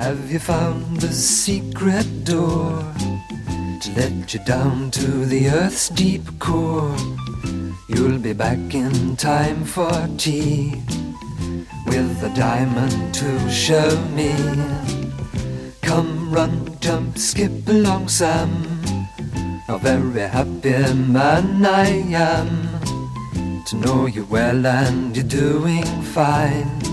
Have you found the secret door to let you down to the earth's deep core? You'll be back in time for tea with a diamond to show me. Come, run, jump, skip along, Sam. A very happy man I am to know you well and you're doing fine.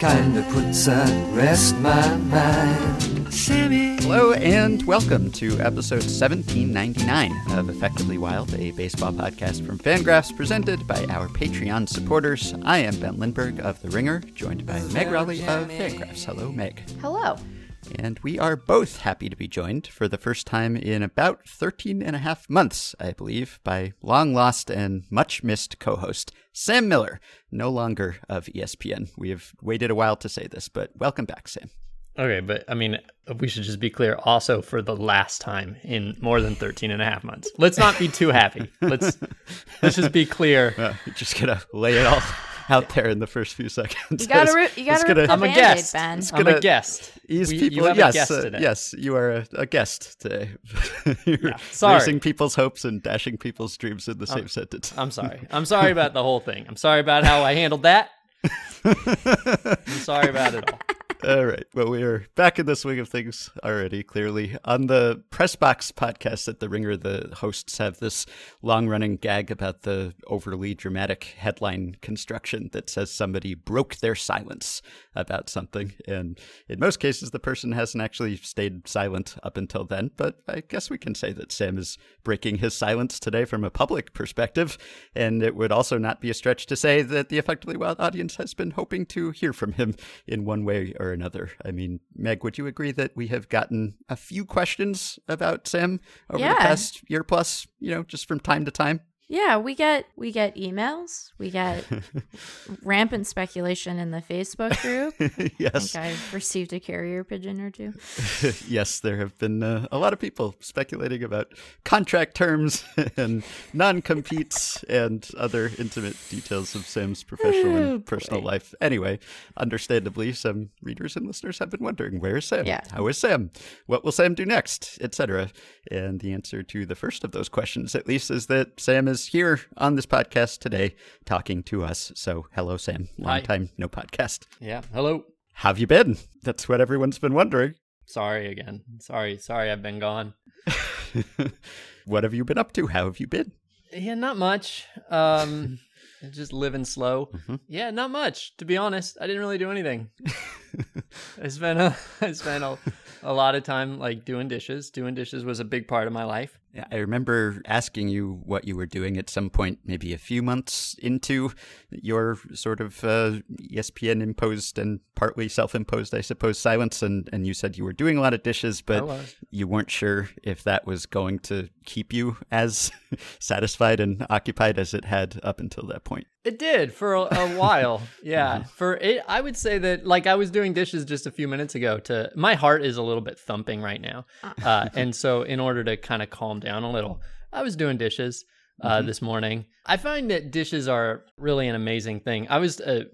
Kinda puts at rest my mind. Sammy. Hello and welcome to episode 1799 of Effectively Wild, a baseball podcast from Fangraphs presented by our Patreon supporters. I am Ben Lindbergh of The Ringer, joined by Meg Rowley of Fangraphs. Hello, Meg. Hello. And we are both happy to be joined for the first time in about 13 and a half months, I believe, by long lost and much missed co host Sam Miller, no longer of ESPN. We have waited a while to say this, but welcome back, Sam. Okay, but I mean, we should just be clear also for the last time in more than 13 and a half months. Let's not be too happy. Let's let's just be clear. Just gonna lay it all out there in the first few seconds. You gotta, rip, you gotta rip the I'm a Band-Aid, guest. Ben. I'm a guest. Ease We- people. you have a yes, guest uh, today. yes, you are a, a guest today. You're Yeah, sorry. raising people's hopes and dashing people's dreams in the same sentence. I'm sorry. I'm sorry about the whole thing. I'm sorry about how I handled that. I'm sorry about it all. All right. Well, we are back in the swing of things already, clearly. On the Press Box podcast at The Ringer, the hosts have this long running gag about the overly dramatic headline construction that says somebody broke their silence about something. And in most cases, the person hasn't actually stayed silent up until then. But I guess we can say that Sam is breaking his silence today from a public perspective. And it would also not be a stretch to say that the Effectively Wild audience has been hoping to hear from him in one way or another. I mean, Meg, would you agree that we have gotten a few questions about Sam over the past year plus, you know, just from time to time? Yeah, we get we get emails. We get rampant speculation in the Facebook group. I yes. think I've received a carrier pigeon or two. yes, there have been uh, a lot of people speculating about contract terms and non competes and other intimate details of Sam's professional Oh, and personal boy. life. Anyway, understandably, some readers and listeners have been wondering where is Sam? Yeah. How is Sam? What will Sam do next? Etc. And the answer to the first of those questions, at least, is that Sam is here on this podcast today talking to us. So, hello, Sam. Long Hi. time no podcast. Yeah. Hello. How have you been? That's what everyone's been wondering. Sorry again. Sorry. Sorry I've been gone. what have you been up to? How have you been? Yeah, not much. Um just living slow. Mhm. Yeah, not much. To be honest, I didn't really do anything. I spent a I spent a, a lot of time like doing dishes. Doing dishes was a big part of my life. I remember asking you what you were doing at some point, maybe a few months into your sort of uh, ESPN imposed and partly self imposed, I suppose, silence. And, and you said you were doing a lot of dishes, but you weren't sure if that was going to keep you as satisfied and occupied as it had up until that point. It did for a, a while. Yeah. For it I would say that like I was doing dishes just a few minutes ago to my heart is a little bit thumping right now. Uh, and so in order to kind of calm down a little, I was doing dishes uh, this morning. I find that dishes are really an amazing thing. I was uh,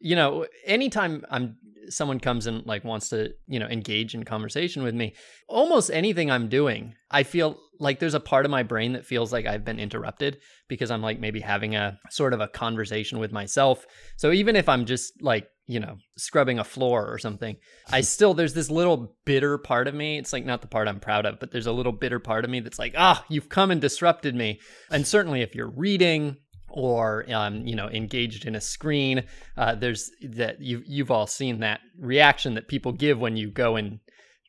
you know, anytime I'm someone comes and like wants to, you know, engage in conversation with me, almost anything I'm doing, I feel like there's a part of my brain that feels like I've been interrupted because I'm like maybe having a sort of a conversation with myself. So even if I'm just like, you know, scrubbing a floor or something, I still, there's this little bitter part of me. It's like not the part I'm proud of, but there's a little bitter part of me that's like, ah, you've come and disrupted me. And certainly if you're reading, or um, you know engaged in a screen uh, there's that you, you've all seen that reaction that people give when you go and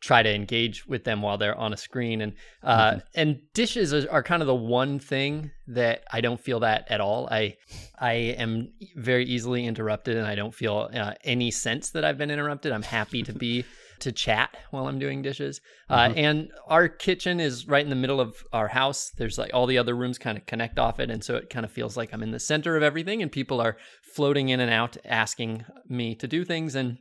try to engage with them while they're on a screen and uh, and dishes are, are kind of the one thing that I don't feel that at all I I am very easily interrupted and I don't feel uh, any sense that I've been interrupted I'm happy to be to chat while I'm doing dishes. Uh, and our kitchen is right in the middle of our house. There's like all the other rooms kind of connect off it. And so it kind of feels like I'm in the center of everything and people are floating in and out asking me to do things. And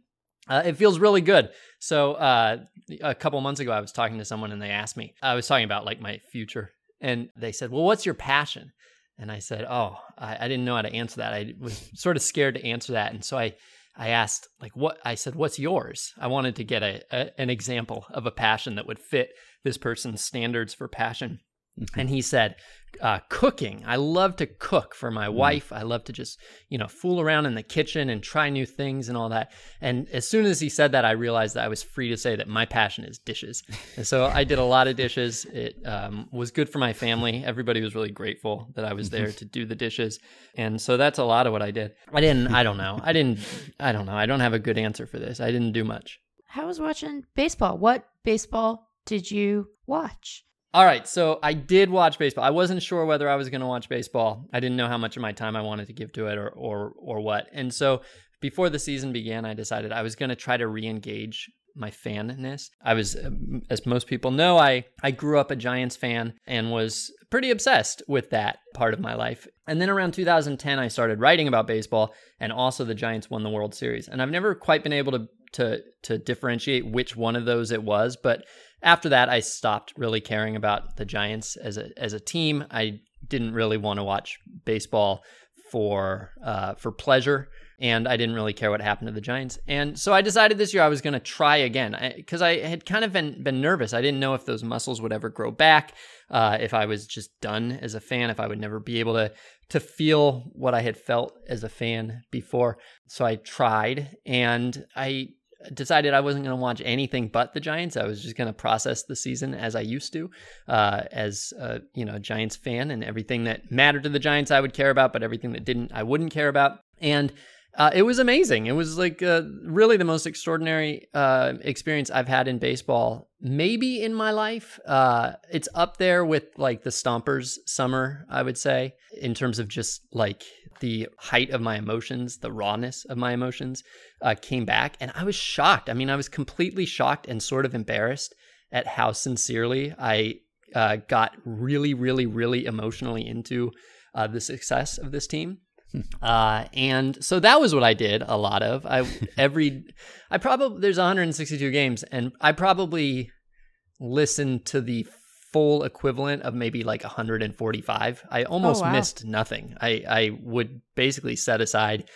uh, it feels really good. So uh, a couple months ago, I was talking to someone and they asked me, I was talking about like my future. And they said, Well, what's your passion? And I said, Oh, I, I didn't know how to answer that. I was sort of scared to answer that. And so I, I asked, like, what I said, what's yours? I wanted to get a, a an example of a passion that would fit this person's standards for passion. Mm-hmm. And he said, uh, cooking. I love to cook for my mm. wife. I love to just, you know, fool around in the kitchen and try new things and all that. And as soon as he said that, I realized that I was free to say that my passion is dishes. And so I did a lot of dishes. It um, was good for my family. Everybody was really grateful that I was there to do the dishes. And so that's a lot of what I did. I didn't, I don't know. I didn't, I don't know. I don't have a good answer for this. I didn't do much. I was watching baseball? What baseball did you watch? All right, so I did watch baseball. I wasn't sure whether I was going to watch baseball. I didn't know how much of my time I wanted to give to it or or or what. And so before the season began, I decided I was going to try to re-engage my fanness. I was um, as most people know, I I grew up a Giants fan and was pretty obsessed with that part of my life. And then around 2010 I started writing about baseball and also the Giants won the World Series. And I've never quite been able to to to differentiate which one of those it was, but after that, I stopped really caring about the Giants as a as a team. I didn't really want to watch baseball for uh, for pleasure, and I didn't really care what happened to the Giants. And so I decided this year I was going to try again because I, I, had kind of been been nervous. I didn't know if those muscles would ever grow back, uh, if I was just done as a fan, if I would never be able to to feel what I had felt as a fan before. So I tried, and I decided I wasn't going to watch anything but the Giants. I was just going to process the season as I used to, uh, as a you know Giants fan, and everything that mattered to the Giants I would care about, but everything that didn't I wouldn't care about. And uh, it was amazing. It was like uh, really the most extraordinary uh, experience I've had in baseball, maybe in my life. Uh, it's up there with like the Stompers summer, I would say, in terms of just like the height of my emotions, the rawness of my emotions uh, came back. And I was shocked. I mean, I was completely shocked and sort of embarrassed at how sincerely I uh, got really, really, really emotionally into uh, the success of this team. Hmm. Uh, and so that was what I did a lot of. I every I probably there's 162 games, and I probably listened to the full equivalent of maybe like 145. I almost oh, wow. missed nothing. I, I would basically set aside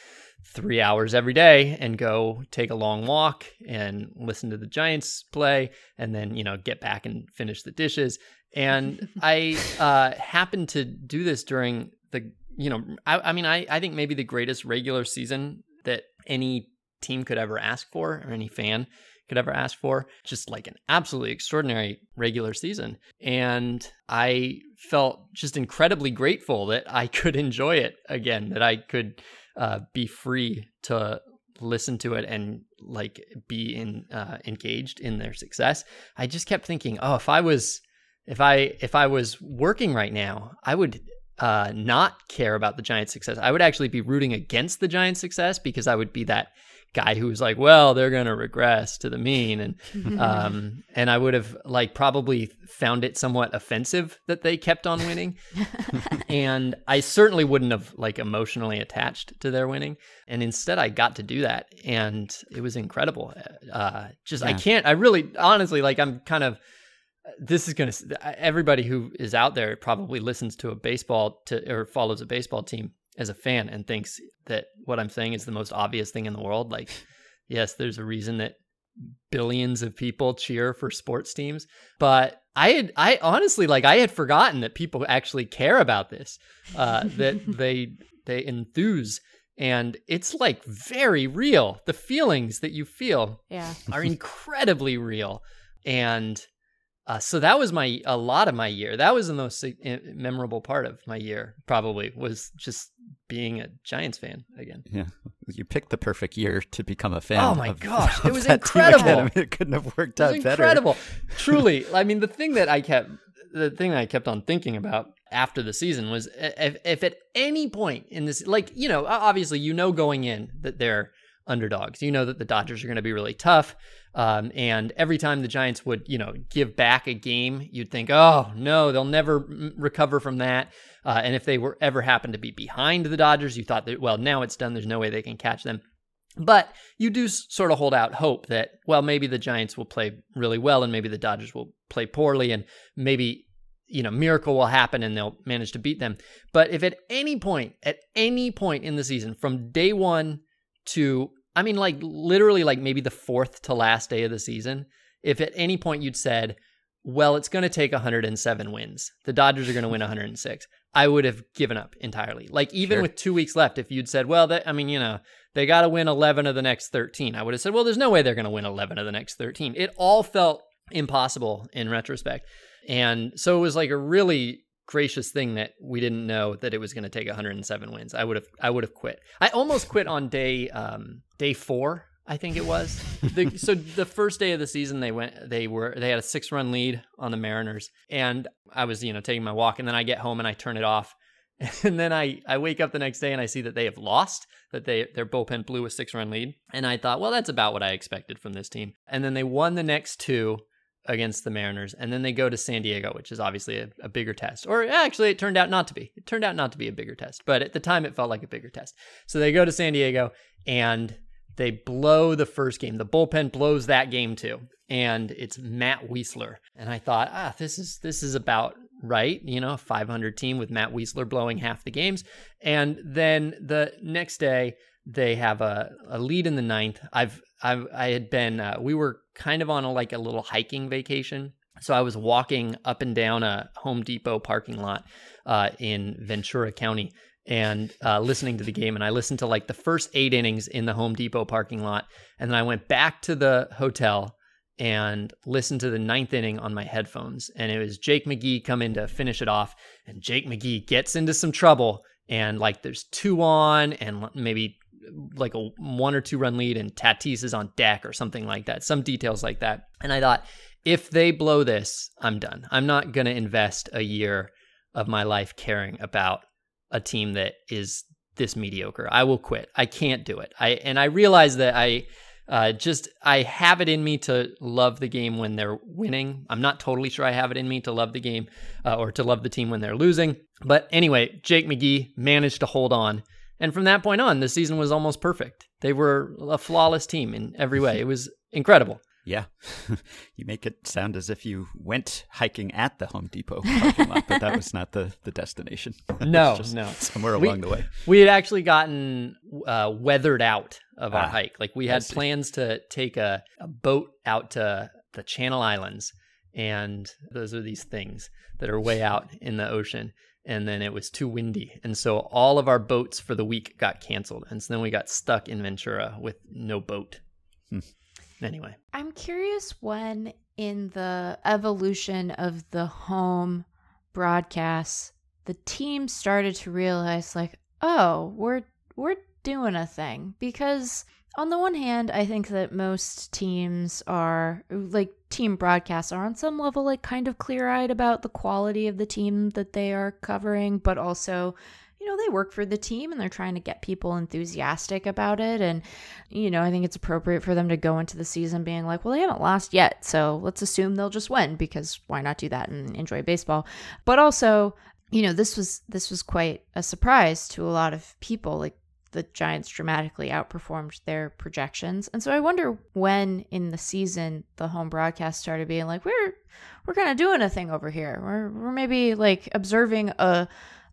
three hours every day and go take a long walk and listen to the Giants play and then, you know, get back and finish the dishes. And I uh, happened to do this during the, you know, I, I mean, I, I think maybe the greatest regular season that any team could ever ask for or any fan could ever ask for. Just like an absolutely extraordinary regular season. And I felt just incredibly grateful that I could enjoy it again, that I could uh, be free to listen to it and like be in uh, engaged in their success. I just kept thinking, oh, if I was if I if I was working right now, I would uh, not care about the Giants' success. I would actually be rooting against the Giants' success because I would be that guy who was like, well, they're going to regress to the mean. And, um, and I would have like probably found it somewhat offensive that they kept on winning. and I certainly wouldn't have like emotionally attached to their winning. And instead I got to do that. And it was incredible. Uh, just, yeah. I can't, I really, honestly, like I'm kind of, this is going to everybody who is out there probably listens to a baseball to or follows a baseball team as a fan and thinks that what I'm saying is the most obvious thing in the world. Like, yes, there's a reason that billions of people cheer for sports teams, but I had, I honestly, like, I had forgotten that people actually care about this, uh, that they, they enthuse. And it's like very real. The feelings that you feel yeah. are incredibly real. And uh, so that was my a lot of my year. That was the most memorable part of my year. Probably was just being a Giants fan again. Yeah, you picked the perfect year to become a fan. Oh my of, gosh, of it was incredible. It couldn't have worked out incredible. better. Incredible, truly. I mean, the thing that I kept, the thing that I kept on thinking about after the season was if, if at any point in this, like you know, obviously you know going in that they're underdogs. You know that the Dodgers are going to be really tough. Um, and every time the Giants would, you know, give back a game, you'd think, oh no, they'll never recover from that. Uh, and if they were ever happened to be behind the Dodgers, you thought that, well, now it's done. There's no way they can catch them. But you do sort of hold out hope that, well, maybe the Giants will play really well and maybe the Dodgers will play poorly and maybe, you know, miracle will happen and they'll manage to beat them. But if at any point, at any point in the season, from day one to I mean, like literally, like maybe the fourth to last day of the season, if at any point you'd said, well, it's going to take 107 wins, the Dodgers are going to win 106, I would have given up entirely. Like, even Sure. with two weeks left, if you'd said, well, that, I mean, you know, they got to win 11 of the next 13, I would have said, well, there's no way they're going to win 11 of the next 13. It all felt impossible in retrospect. And so it was like a really gracious thing that we didn't know that it was going to take 107 wins. I would have I would have quit. I almost quit on day um day 4, I think it was. The, so the first day of the season they went they were they had a 6-run lead on the Mariners and I was, you know, taking my walk and then I get home and I turn it off. And then I, I wake up the next day and I see that they have lost, that they their bullpen blew a six run lead. And I thought, well, that's about what I expected from this team. And then they won the next two against the Mariners, and then they go to San Diego, which is obviously a, a bigger test. Or actually, it turned out not to be. It turned out not to be a bigger test, but at the time, it felt like a bigger test. So they go to San Diego and they blow the first game. The bullpen blows that game too, and it's Matt Wisler. And I thought, ah, this is this is about right. You know, a 500 team with Matt Wisler blowing half the games, and then the next day they have a, a lead in the ninth. I've I've I had been uh, we were kind of on a like a little hiking vacation. So I was walking up and down a Home Depot parking lot uh, in Ventura County and uh, listening to the game. And I listened to like the first eight innings in the Home Depot parking lot. And then I went back to the hotel and listened to the ninth inning on my headphones. And it was Jake McGee come in to finish it off. And Jake McGee gets into some trouble. And like there's two on and maybe like a one or two run lead and Tatis is on deck or something like that. Some details like that. And I thought, if they blow this, I'm done. I'm not going to invest a year of my life caring about a team that is this mediocre. I will quit. I can't do it. I and I realize that I uh, just I have it in me to love the game when they're winning. I'm not totally sure I have it in me to love the game uh, or to love the team when they're losing. But anyway, Jake McGee managed to hold on, and from that point on, the season was almost perfect. They were a flawless team in every way. It was incredible. Yeah. you make it sound as if you went hiking at the Home Depot lot, but that was not the, the destination. No, no. Somewhere We- along the way. We had actually gotten uh, weathered out of our Ah, hike. Like we had plans to take a, a boat out to the Channel Islands, and those are these things that are way out in the ocean. And then it was too windy, and so all of our boats for the week got canceled, and so then we got stuck in Ventura with no boat. Hmm. Anyway, I'm curious when in the evolution of the home broadcasts, the team started to realize like, oh, we're we're doing a thing because on the one hand, I think that most teams are like team broadcasts are on some level like kind of clear-eyed about the quality of the team that they are covering, but also you know, they work for the team and they're trying to get people enthusiastic about it. And, you know, I think it's appropriate for them to go into the season being like, well, they haven't lost yet. So let's assume they'll just win because why not do that and enjoy baseball? But also, you know, this was this was quite a surprise to a lot of people. Like the Giants dramatically outperformed their projections. And so I wonder when in the season the home broadcast started being like, we're we're kind of doing a thing over here. We're we're maybe like observing a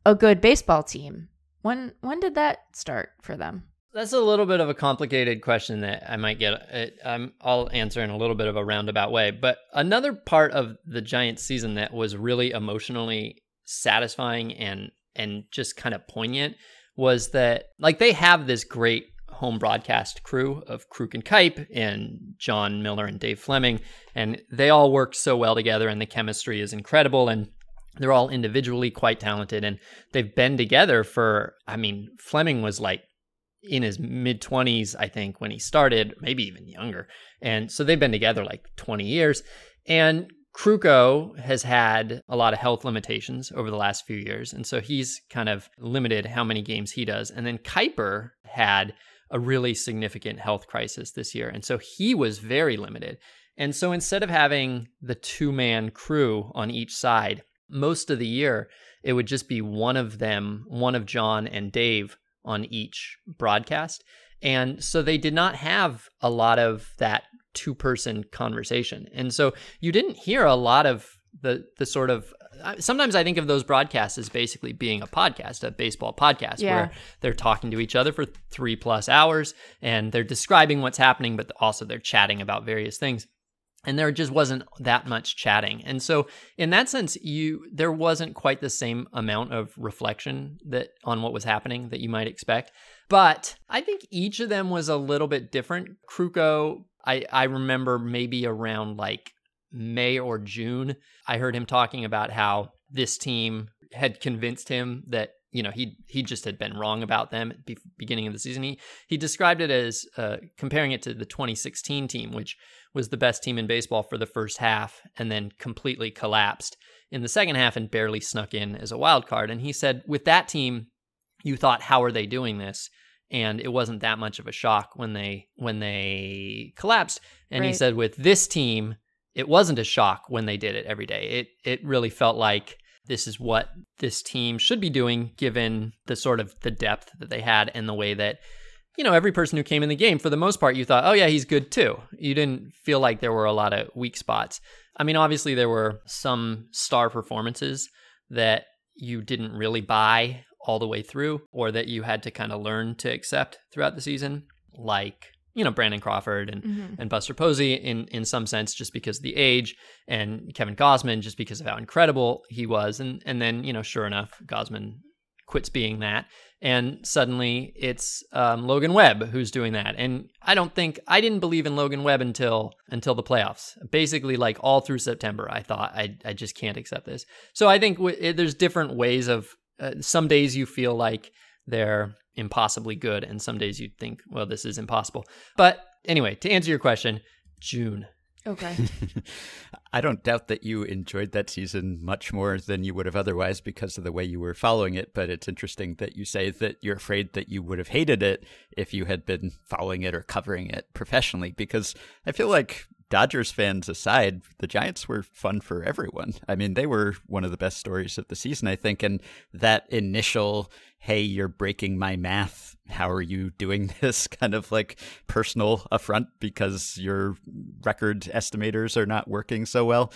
a good baseball team. When when did that start for them? That's a little bit of a complicated question that I might get. It, um, I'll answer in a little bit of a roundabout way. But another part of the Giants season that was really emotionally satisfying and and just kind of poignant was that like they have this great home broadcast crew of Kruk and Kuip and Jon Miller and Dave Fleming, and they all work so well together, and the chemistry is incredible and they're all individually quite talented and they've been together for i mean fleming was like in his mid 20s i think when he started maybe even younger and so they've been together like 20 years and Krukow has had a lot of health limitations over the last few years and so he's kind of limited how many games he does and then Kuiper had a really significant health crisis this year and so he was very limited and so instead of having the two man crew on each side most of the year, it would just be one of them, one of Jon and Dave on each broadcast. And so they did not have a lot of that two person conversation. And so you didn't hear a lot of the the sort of sometimes I think of those broadcasts as basically being a podcast, a baseball podcast, Yeah. where they're talking to each other for three plus hours and they're describing what's happening, but also they're chatting about various things. And there just wasn't that much chatting. And so in that sense, you there wasn't quite the same amount of reflection that on what was happening that you might expect. But I think each of them was a little bit different. Krukow, I, I remember maybe around like May or June, I heard him talking about how this team had convinced him that you know he he just had been wrong about them at the beginning of the season. He he described it as uh, comparing it to the 2016 team, which was the best team in baseball for the first half, and then completely collapsed in the second half and barely snuck in as a wild card. And he said with that team, you thought, how are they doing this? And it wasn't that much of a shock when they when they collapsed. And he said with this team, it wasn't a shock when they did it every day. It it really felt like this is what this team should be doing given the sort of the depth that they had and the way that you know every person who came in the game for the most part you thought oh yeah he's good too. You didn't feel like there were a lot of weak spots. I mean obviously there were some star performances that you didn't really buy all the way through or that you had to kind of learn to accept throughout the season like you know Brandon Crawford and Mhm. and Buster Posey in in some sense just because of the age and Kevin Gausman just because of how incredible he was. And and then you know sure enough Gausman quits being that. And suddenly it's um, Logan Webb who's doing that. And I don't think I didn't believe in Logan Webb until until the playoffs. Basically like all through September I thought I I just can't accept this. So I think w- it, there's different ways of uh, some days you feel like they're impossibly good and some days you'd think well this is impossible but anyway to answer your question June Okay. I don't doubt that you enjoyed that season much more than you would have otherwise because of the way you were following it. But it's interesting that you say that you're afraid that you would have hated it if you had been following it or covering it professionally. Because I feel like Dodgers fans aside, the Giants were fun for everyone. I mean, they were one of the best stories of the season, I think. And that initial, hey, you're breaking my math. How are you doing this? kind of like personal affront because your record estimators are not working so well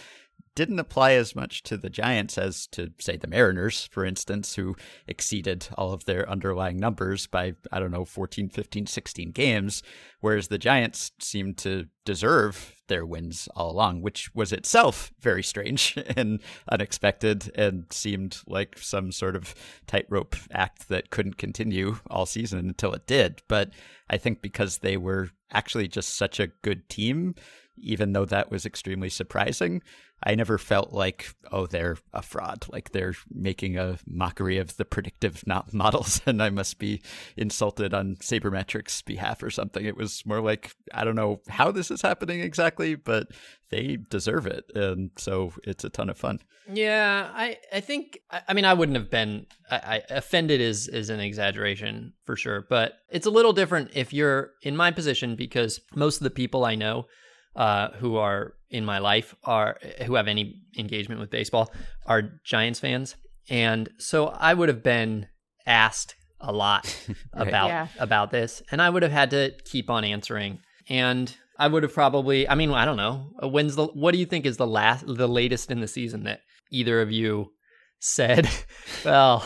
didn't apply as much to the Giants as to, say, the Mariners, for instance, who exceeded all of their underlying numbers by, I don't know, 14, 15, 16 games, whereas the Giants seemed to deserve their wins all along, which was itself very strange and unexpected and seemed like some sort of tightrope act that couldn't continue all season until it did. But I think because they were actually just such a good team, even though that was extremely surprising, I never felt like, oh, they're a fraud. Like they're making a mockery of the predictive not models, and I must be insulted on Sabermetrics' behalf or something. It was more like, I don't know how this is happening exactly, but they deserve it. And so it's a ton of fun. Yeah, I, I think I, I mean I wouldn't have been I, I offended is is an exaggeration for sure, but it's a little different if you're in my position because most of the people I know uh, who are in my life are who have any engagement with baseball are Giants fans, and so I would have been asked a lot Right. about Yeah. about this, and I would have had to keep on answering, and I would have probably. I mean, I don't know. When's the? What do you think is the last, the latest in the season that either of you said? Well,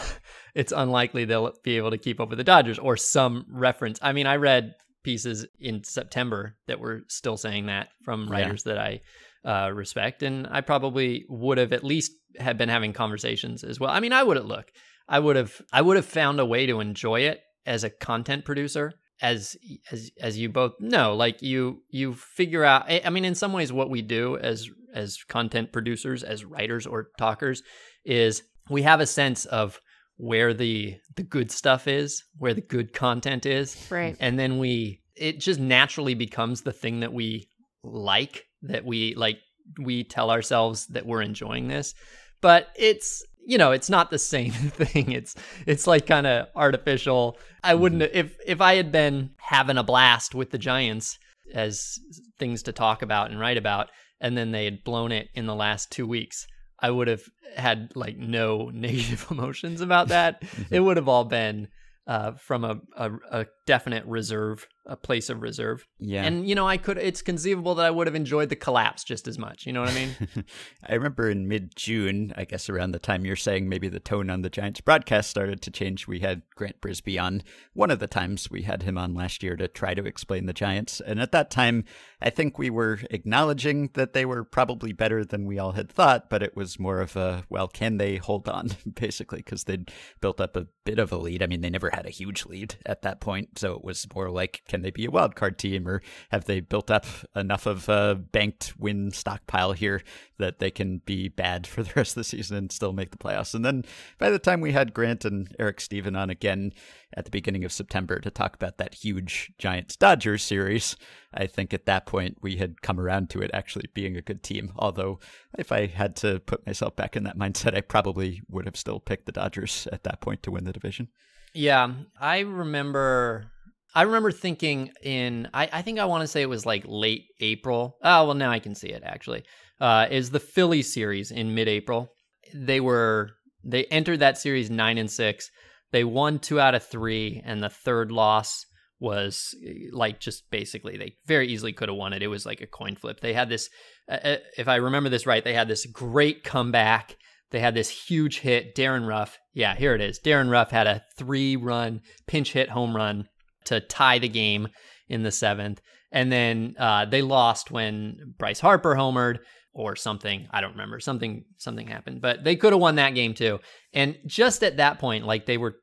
it's unlikely they'll be able to keep up with the Dodgers, or some reference. I mean, I read pieces in September that were still saying that from Yeah. writers that I uh, respect, and I probably would have at least had been having conversations as well. I mean, I would have look. I would have. I would have found a way to enjoy it as a content producer as as as you both know like you you figure out I mean in some ways what we do as as content producers as writers or talkers is we have a sense of where the the good stuff is where the good content is. Right. and then we it just naturally becomes the thing that we like that we like we tell ourselves that we're enjoying this. But it's you know it's not the same thing. It's it's like kind of artificial. I mm-hmm. wouldn't if if i had been having a blast with the giants as things to talk about and write about and then they had blown it in the last 2 weeks i would have had like no negative emotions about that. It would have all been uh, from a, a, a definite reserve a place of reserve. Yeah. And you know, I could it's conceivable that I would have enjoyed the collapse just as much. You know what I mean? I remember in mid June, I guess around the time you're saying maybe the tone on the Giants broadcast started to change. We had Grant Brisbee on one of the times we had him on last year to try to explain the Giants. And at that time, I think we were acknowledging that they were probably better than we all had thought, but it was more of a, well, can they hold on, basically, because they'd built up a bit of a lead. I mean, they never had a huge lead at that point. So it was more like, can they be a wild card team or have they built up enough of a banked win stockpile here that they can be bad for the rest of the season and still make the playoffs? And then by the time we had Grant and Eric Stephen on again at the beginning of September to talk about that huge Giants Dodgers series, I think at that point we had come around to it actually being a good team. Although if I had to put myself back in that mindset, I probably would have still picked the Dodgers at that point to win the division. Yeah, I remember. I remember thinking in. I, I think I want to say it was like late April. Oh well, now I can see it actually. Uh, is the Philly series in mid-April? They were they entered that series nine and six. They won two out of three, and the third loss was like just basically they very easily could have won it. It was like a coin flip. They had this, uh, uh, if I remember this right, they had this great comeback. They had this huge hit. Darin Ruf, yeah, here it is. Darin Ruf had a three run pinch hit home run to tie the game in the seventh. And then uh, they lost when Bryce Harper homered or something. I don't remember. Something something happened, but they could have won that game too. And just at that point, like they were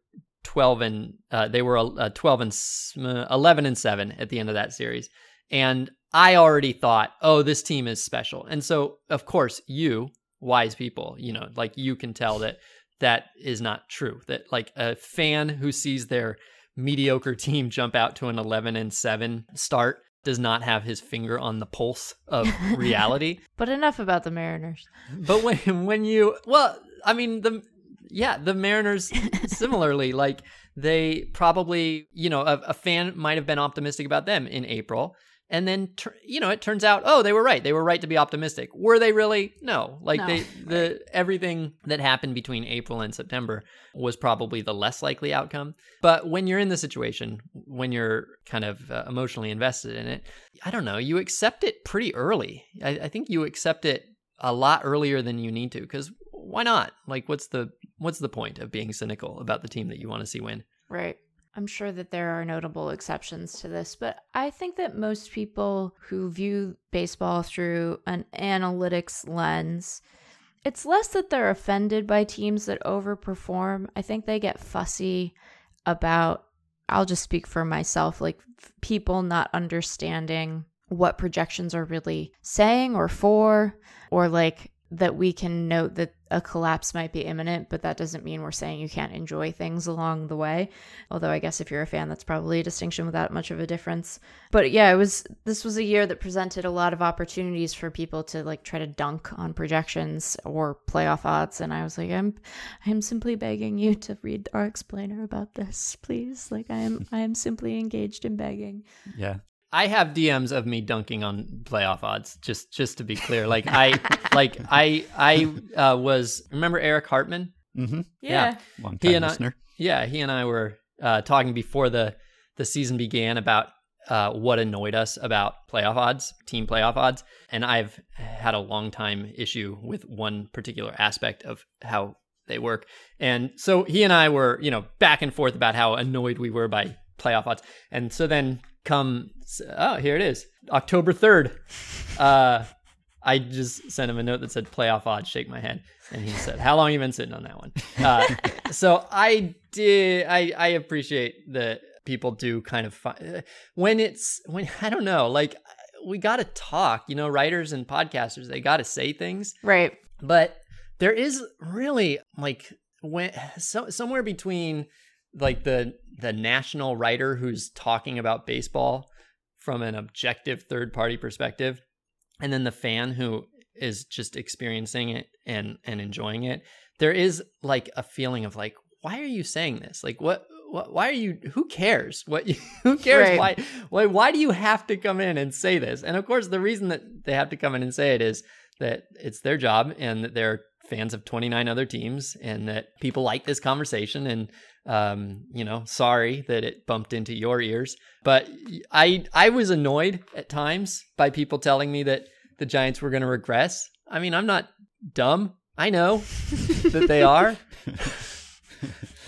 12 and uh, they were uh, 12 and uh, 11 and 7 at the end of that series. And I already thought, "Oh, this team is special." And so, of course, you wise people, you know, like you can tell that that is not true. That like a fan who sees their mediocre team jump out to an 11 and 7 start does not have his finger on the pulse of reality. but enough about the Mariners. But when when you well, I mean the yeah, the Mariners similarly like they probably, you know, a, a fan might have been optimistic about them in April and then you know it turns out oh they were right. They were right to be optimistic. Were they really? No. Like No, they the everything that happened between april and september was probably the less likely outcome. But when you're in the situation when you're kind of uh, emotionally invested in it i don't know you accept it pretty early. I, I think you accept it a lot earlier than you need to because why not? Like what's the what's the point of being cynical about the team that you want to see win? Right. I'm sure that there are notable exceptions to this, but I think that most people who view baseball through an analytics lens, it's less that they're offended by teams that overperform. I think they get fussy about, I'll just speak for myself, like people not understanding what projections are really saying or for, or like that we can note that a collapse might be imminent, but that doesn't mean we're saying you can't enjoy things along the way. Although I guess if you're a fan, that's probably a distinction without much of a difference. But yeah, it was this was a year that presented a lot of opportunities for people to like try to dunk on projections or playoff odds. And I was like, I'm I'm simply begging you to read our explainer about this, please. Like I am I am simply engaged in begging. Yeah. I have DMs of me dunking on playoff odds. Just just to be clear, like I like I I uh, was remember Eric Hartman. Mm-hmm. Yeah. Long He time and I- listener. Yeah, he and I were uh, talking before the the season began about uh, what annoyed us about playoff odds, team playoff odds, and I've had a long time issue with one particular aspect of how they work. And so he and I were, you know, back and forth about how annoyed we were by playoff odds. And so then come oh, here it is. October 3rd. Uh I just sent him a note that said playoff odds, shake my head. And he said, How long you been sitting on that one? Uh, so I did I I appreciate that people do kind of fi- when it's when I don't know, like we got to talk, you know, writers and podcasters, they got to say things Right. but there is really like when so, somewhere between like the the national writer who's talking about baseball from an objective third party perspective and then the fan who is just experiencing it and and enjoying it there is like a feeling of like why are you saying this? Like what what, why are you who cares? What you, who cares Right. why why why do you have to come in and say this? And of course the reason that they have to come in and say it is that it's their job and that they're fans of 29 other teams and that people like this conversation and um, you know, sorry that it bumped into your ears, but I I was annoyed at times by people telling me that the Giants were going to regress. I mean, I'm not dumb. I know that they are.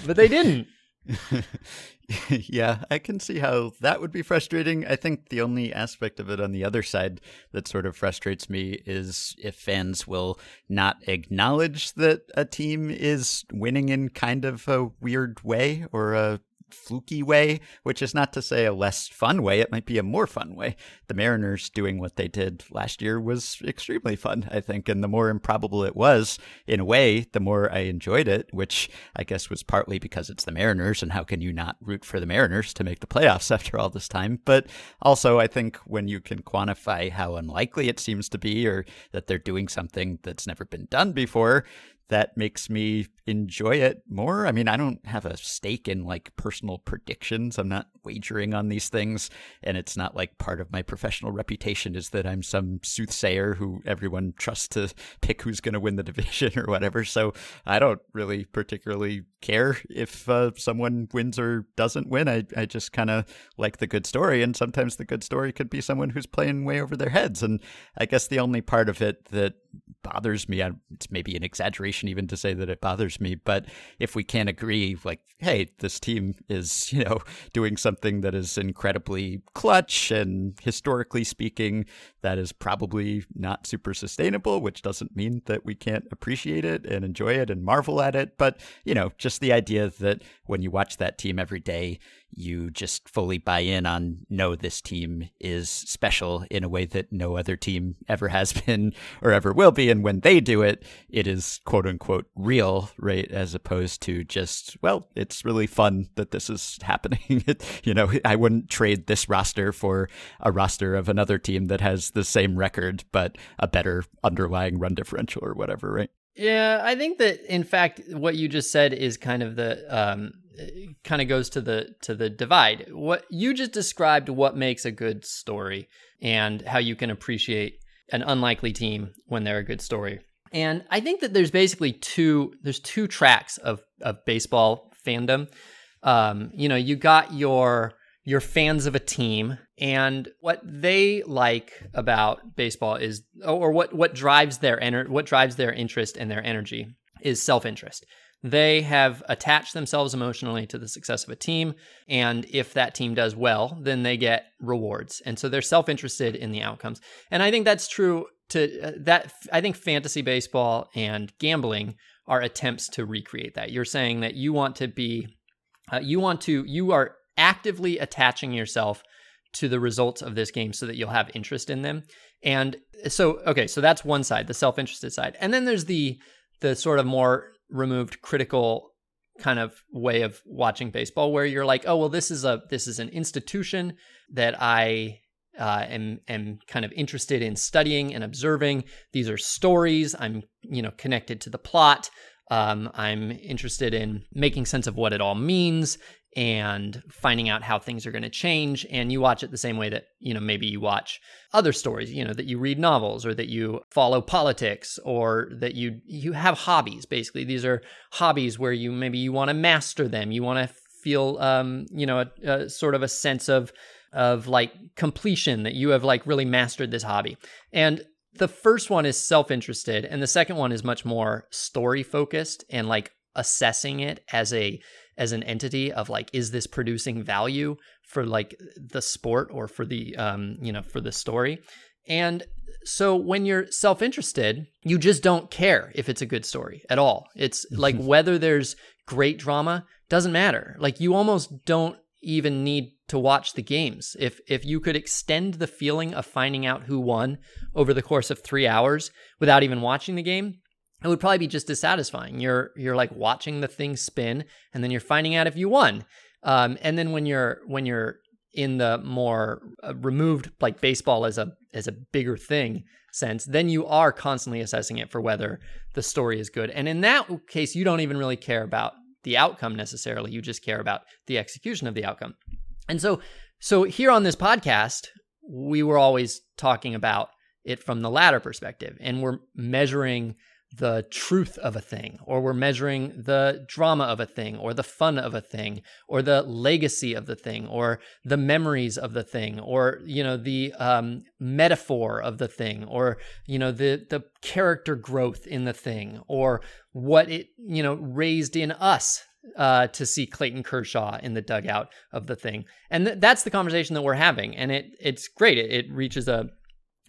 but they didn't. yeah, I can see how that would be frustrating. I think the only aspect of it on the other side that sort of frustrates me is if fans will not acknowledge that a team is winning in kind of a weird way or a fluky way, which is not to say a less fun way. It might be a more fun way. The Mariners doing what they did last year was extremely fun, I think. And the more improbable it was, in a way, the more I enjoyed it, which I guess was partly because it's the Mariners. And how can you not root for the Mariners to make the playoffs after all this time? But also, I think when you can quantify how unlikely it seems to be or that they're doing something that's never been done before, that makes me enjoy it more. I mean, I don't have a stake in like personal predictions. I'm not wagering on these things. And it's not like part of my professional reputation is that I'm some soothsayer who everyone trusts to pick who's going to win the division or whatever. So I don't really particularly care if uh, someone wins or doesn't win. I, I just kind of like the good story. And sometimes the good story could be someone who's playing way over their heads. And I guess the only part of it that bothers me, it's maybe an exaggeration even to say that it bothers me, but if we can't agree, like, hey, this team is, you know, doing something that is incredibly clutch and historically speaking, that is probably not super sustainable, which doesn't mean that we can't appreciate it and enjoy it and marvel at it. But, you know, just the idea that when you watch that team every day, you just fully buy in on no this team is special in a way that no other team ever has been or ever will be. And when they do it it is quote unquote real right? As opposed to just well it's really fun that this is happening. You know i wouldn't trade this roster for a roster of another team that has the same record but a better underlying run differential or whatever right yeah, I think that in fact what you just said is kind of the um, kind of goes to the to the divide. What you just described what makes a good story and how you can appreciate an unlikely team when they're a good story. And I think that there's basically two there's two tracks of of baseball fandom. Um, you know, you got your your fans of a team and what they like about baseball is or what what drives their ener- what drives their interest and their energy is self-interest they have attached themselves emotionally to the success of a team. And if that team does well, then they get rewards. And so they're self interested in the outcomes. And I think that's true to uh, that. I think fantasy baseball and gambling are attempts to recreate that. You're saying that you want to be, uh, you want to, you are actively attaching yourself to the results of this game so that you'll have interest in them. And so, okay, so that's one side, the self interested side. And then there's the, the sort of more removed critical kind of way of watching baseball where you're like oh well this is a this is an institution that i uh, am am kind of interested in studying and observing these are stories i'm you know connected to the plot um, i'm interested in making sense of what it all means and finding out how things are going to change and you watch it the same way that you know maybe you watch other stories you know that you read novels or that you follow politics or that you you have hobbies basically. These are hobbies where you maybe you want to master them. You want to feel um you know a, a sort of a sense of of like completion that you have like really mastered this hobby. And the first one is self-interested and the second one is much more story focused and like assessing it as a as an entity of like is this producing value for like the sport or for the um you know for the story? And so when you're self-interested you just don't care if it's a good story at all. It's like whether there's great drama doesn't matter. Like you almost don't even need to watch the games if if you could extend the feeling of finding out who won over the course of 3 hours without even watching the game it would probably be just as satisfying. You're you're like watching the thing spin, and then you're finding out if you won. Um, and then when you're when you're in the more uh, removed, like baseball as a as a bigger thing sense, then you are constantly assessing it for whether the story is good. And in that case, you don't even really care about the outcome necessarily. You just care about the execution of the outcome. And so, so here on this podcast, we were always talking about it from the latter perspective, and we're measuring the truth of a thing, or we're measuring the drama of a thing, or the fun of a thing, or the legacy of the thing, or the memories of the thing, or you know the um, metaphor of the thing, or you know the the character growth in the thing, or what it you know raised in us uh, to see Clayton Kershaw in the dugout of the thing, and th- that's the conversation that we're having, and it it's great. It, it reaches a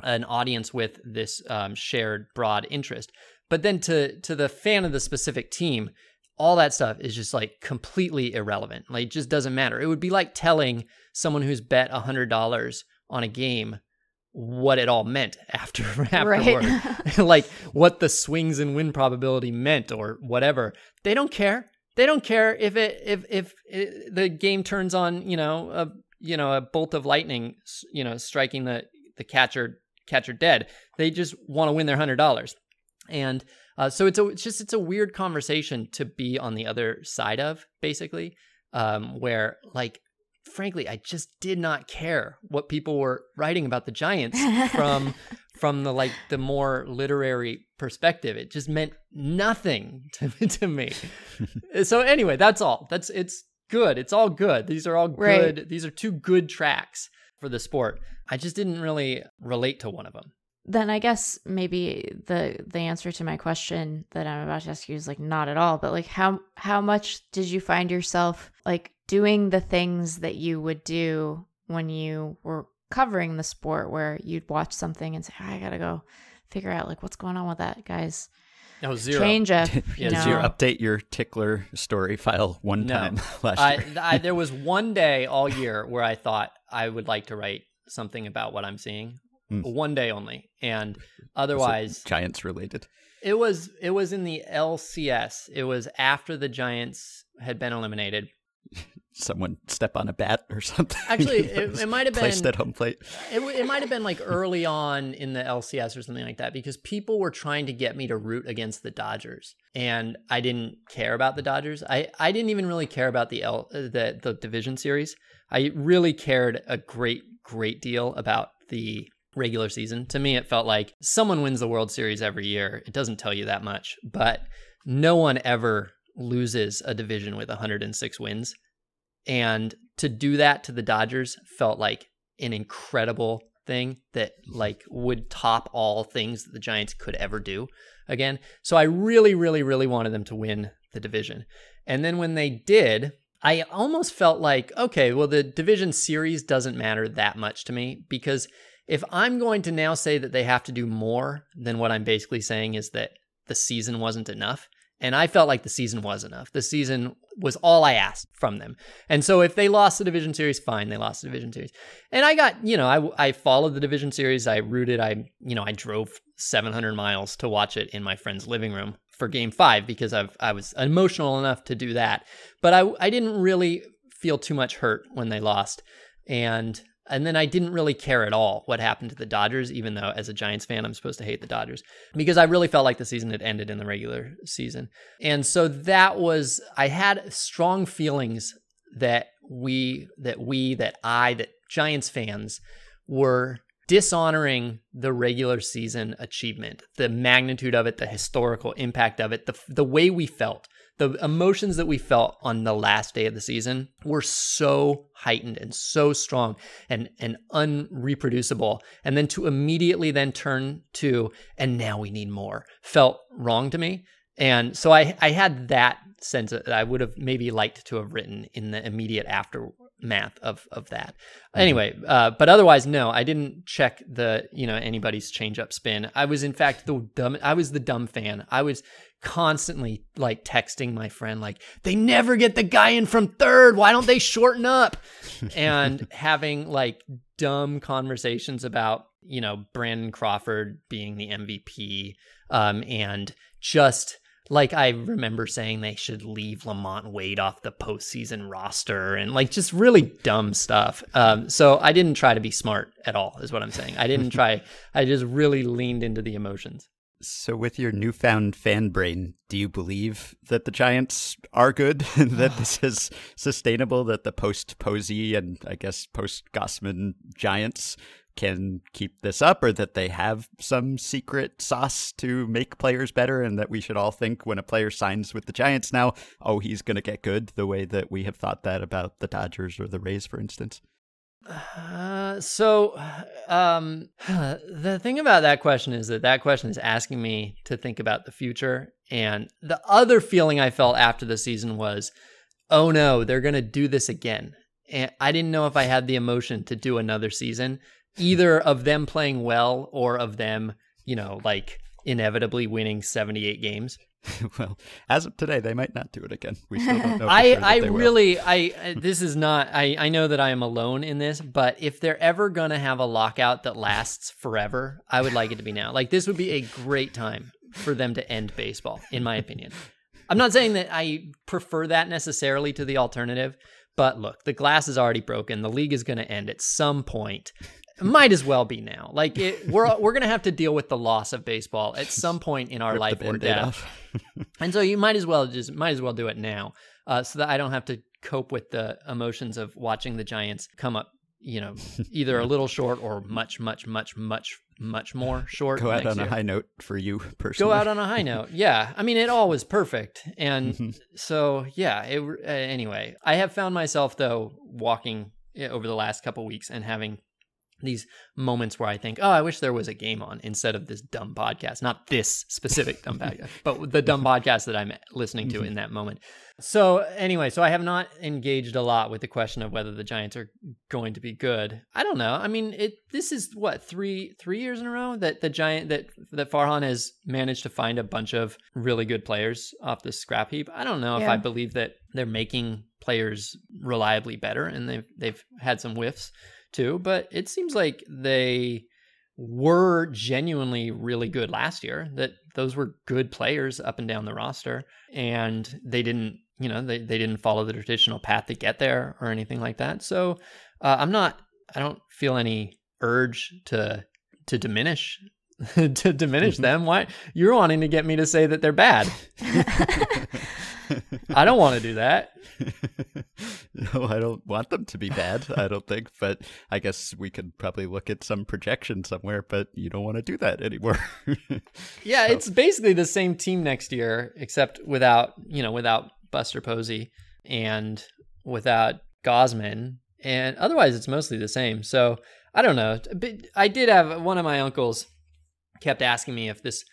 an audience with this um, shared broad interest. But then to to the fan of the specific team, all that stuff is just like completely irrelevant. Like it just doesn't matter. It would be like telling someone who's bet a hundred dollars on a game what it all meant after afterward. Right. like what the swings and win probability meant or whatever. They don't care. They don't care if it if if it, the game turns on, you know, a you know, a bolt of lightning, you know, striking the the catcher catcher dead. They just want to win their hundred dollars and uh, so it's a it's just it's a weird conversation to be on the other side of basically um, where like frankly i just did not care what people were writing about the giants from from the like the more literary perspective. It just meant nothing to, to me. So anyway that's all. That's it's good. It's all good. These are all good right. these are two good tracks for the sport. I just didn't really relate to one of them then I guess maybe the the answer to my question that I'm about to ask you is like not at all, but like how how much did you find yourself like doing the things that you would do when you were covering the sport where you'd watch something and say, oh, I gotta go figure out like what's going on with that guy's no, zero. Change up. yeah, Did you update your tickler story file one no. time last I, year? I, there was one day all year where I thought I would like to write something about what I'm seeing mm. one day only, and otherwise Giants related. It was it was in the LCS. It was after the Giants had been eliminated. Someone step on a bat or something. Actually, it, it might have been placed at home plate. It, it might have been like early on in the LCS or something like that because people were trying to get me to root against the Dodgers, and I didn't care about the Dodgers. I, I didn't even really care about the L the the division series. I really cared a great great deal about the regular season. To me, it felt like someone wins the World Series every year. It doesn't tell you that much, but no one ever loses a division with 106 wins. And to do that to the Dodgers felt like an incredible thing that like would top all things that the Giants could ever do again. So I really really really wanted them to win the division. And then when they did, I almost felt like okay, well the division series doesn't matter that much to me because if I'm going to now say that they have to do more than what I'm basically saying is that the season wasn't enough, and I felt like the season was enough. The season was all I asked from them. And so if they lost the division series, fine, they lost the division series. And I got, you know, I, I followed the division series. I rooted, I, you know, I drove 700 miles to watch it in my friend's living room for game five because I've, I was emotional enough to do that. But I, I didn't really feel too much hurt when they lost. And and then I didn't really care at all what happened to the Dodgers, even though as a Giants fan, I'm supposed to hate the Dodgers because I really felt like the season had ended in the regular season. And so that was, I had strong feelings that we, that we, that I, that Giants fans were dishonoring the regular season achievement, the magnitude of it, the historical impact of it, the, the way we felt the emotions that we felt on the last day of the season were so heightened and so strong and and unreproducible. And then to immediately then turn to and now we need more felt wrong to me. And so i i had that sense that i would have maybe liked to have written in the immediate aftermath of of that. Mm-hmm. anyway uh, but otherwise no i didn't check the you know anybody's change up spin. I was in fact the dumb i was the dumb fan. I was constantly like texting my friend like they never get the guy in from third why don't they shorten up and having like dumb conversations about you know brandon crawford being the mvp um, and just like I remember saying they should leave LaMonte Wade off the postseason roster and like just really dumb stuff. Um, so I didn't try to be smart at all, is what I'm saying. I didn't try. I just really leaned into the emotions. So, with your newfound fan brain, do you believe that the Giants are good, and that this is sustainable, that the post Posey and I guess post Gausman Giants can keep this up or that they have some secret sauce to make players better and that we should all think when a player signs with the Giants now, oh, he's going to get good the way that we have thought that about the Dodgers or the Rays, for instance? Uh, so, um, the thing about that question is that that question is asking me to think about the future. And the other feeling I felt after the season was, oh no, they're going to do this again. And I didn't know if I had the emotion to do another season, either of them playing well or of them, you know, like inevitably winning 78 games. well, as of today, they might not do it again. We still don't know. I, sure I will. really, I, uh, this is not, I, I know that I am alone in this, but if they're ever going to have a lockout that lasts forever, I would like it to be now. Like, this would be a great time for them to end baseball, in my opinion. I'm not saying that I prefer that necessarily to the alternative, but look, the glass is already broken. The league is going to end at some point. Might as well be now. Like it, we're we're gonna have to deal with the loss of baseball at some point in our Rip life or death. And so you might as well just might as well do it now, uh, so that I don't have to cope with the emotions of watching the Giants come up, you know, either a little short or much, much, much, much, much more short. Go out on a high note for you personally. Go out on a high note. Yeah, I mean, it all was perfect, and Mhm. so yeah. It, uh, anyway, I have found myself though walking over the last couple weeks and having these moments where I think, oh, I wish there was a game on instead of this dumb podcast. Not this specific dumb podcast, but the dumb podcast that I'm listening to mm-hmm. in that moment. So anyway, so I have not engaged a lot with the question of whether the Giants are going to be good. I don't know. I mean, it this is what three three years in a row that the Giant that that Farhan has managed to find a bunch of really good players off the scrap heap. I don't know if I believe that they're making players reliably better, and they've they've had some whiffs too. But it seems like they were genuinely really good last year. That those were good players up and down the roster, and they didn't, you know, they, they didn't follow the traditional path to get there or anything like that. So uh, I'm not, I don't feel any urge to to diminish to diminish them. Why you're wanting to get me to say that they're bad? I don't want to do that. no, I don't want them to be bad. I don't think, but I guess we could probably look at some projection somewhere. But you don't want to do that anymore. Yeah, So- it's basically the same team next year, except without you know without Buster Posey and without Gausman, and otherwise it's mostly the same. So I don't know. But I did have one of my uncles kept asking me if this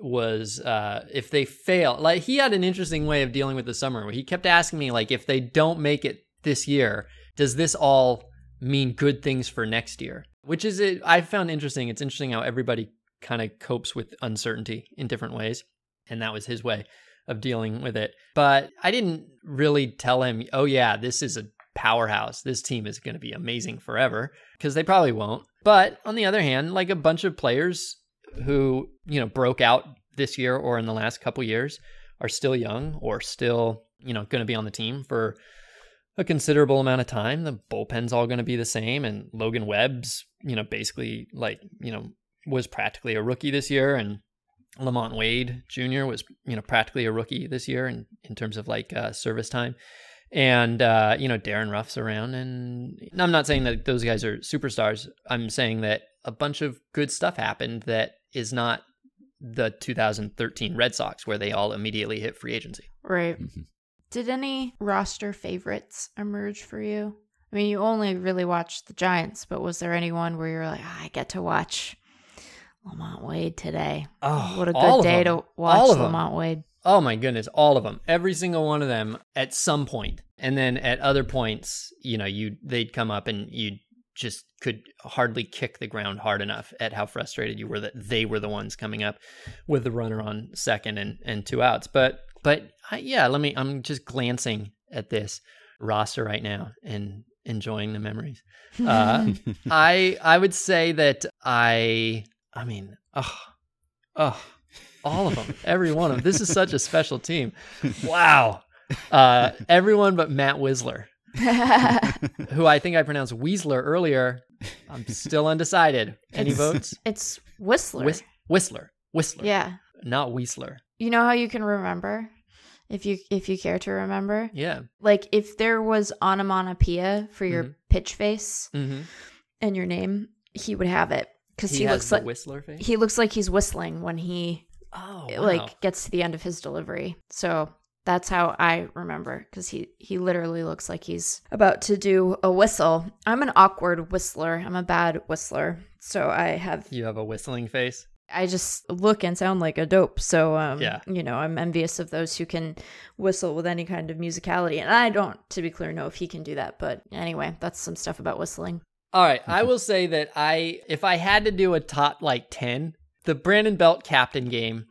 was uh if they fail like he had an interesting way of dealing with the summer where he kept asking me like if they don't make it this year does this all mean good things for next year? Which is it i found interesting. It's interesting how everybody kind of copes with uncertainty in different ways and that was his way of dealing with it. But i didn't really tell him oh yeah this is a powerhouse. This team is going to be amazing forever because they probably won't. But on the other hand like a bunch of players who you know broke out this year or in the last couple years are still young or still you know going to be on the team for a considerable amount of time the bullpen's all going to be the same and logan webb's you know basically like you know was practically a rookie this year and LaMonte Wade jr was you know practically a rookie this year in, in terms of like uh, service time and uh, you know Darin Ruf's around, and I'm not saying that those guys are superstars. I'm saying that a bunch of good stuff happened that is not the 2013 Red Sox, where they all immediately hit free agency. Right. Mhm. Did any roster favorites emerge for you? I mean, you only really watched the Giants, but was there anyone where you're like, "Ah, I get to watch LaMonte Wade today? Oh, what a good day them. to watch All of them. LaMonte Wade. Oh my goodness, all of them, every single one of them at some point, and then at other points, you know, you they'd come up and you just could hardly kick the ground hard enough at how frustrated you were that they were the ones coming up with the runner on second and and two outs. But but I, yeah, let me. I'm just glancing at this roster right now and enjoying the memories. Uh, I I would say that I I mean, oh, oh, all of them, every one of them. This is such a special team. Wow. Uh, everyone but Matt Wisler, who I think I pronounced Weasler earlier. I'm still undecided. Any It's- votes? it's Whistler. Whis- Whistler. Whistler. yeah. Not Weasler. You know how you can remember? If you if you care to remember? Yeah. Like if there was onomatopoeia for your Mhm. pitch face Mm-hmm. and your name, he would have it because He, he, looks like whistler face. he looks like he's whistling when he oh, like gets to the end of his delivery. So that's how I remember because he he literally looks like he's about to do a whistle. I'm an awkward whistler. I'm a bad whistler. So I have you have a whistling face. I just look and sound like a dope. So um Yeah. you know, I'm envious of those who can whistle with any kind of musicality. And I don't to be clear know if he can do that, but anyway, that's some stuff about whistling. All right, I will say that I if I had to do a top like 10, the Brandon Belt captain game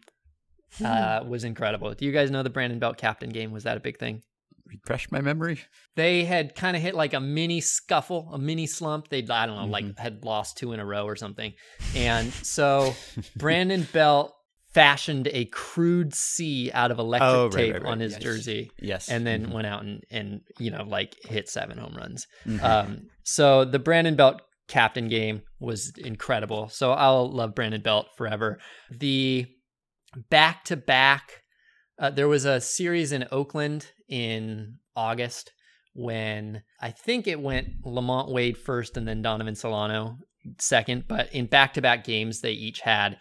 uh, was incredible. Do you guys know the Brandon Belt captain game? Was that a big thing? Refresh my memory. They had kind of hit like a mini scuffle, a mini slump. They I don't know, like Mm-hmm. had lost two in a row or something. And so Brandon Belt fashioned a crude C out of electric Oh, right, tape right, right. on his Yes. jersey Yes. and then Mhm. went out and, and you know like hit seven home runs. Mhm. Um, so the Brandon Belt captain game was incredible. So I'll love Brandon Belt forever. The back to back, uh, there was a series in Oakland in August when I think it went LaMonte Wade first and then Donovan Solano second. But in back to back games, they each had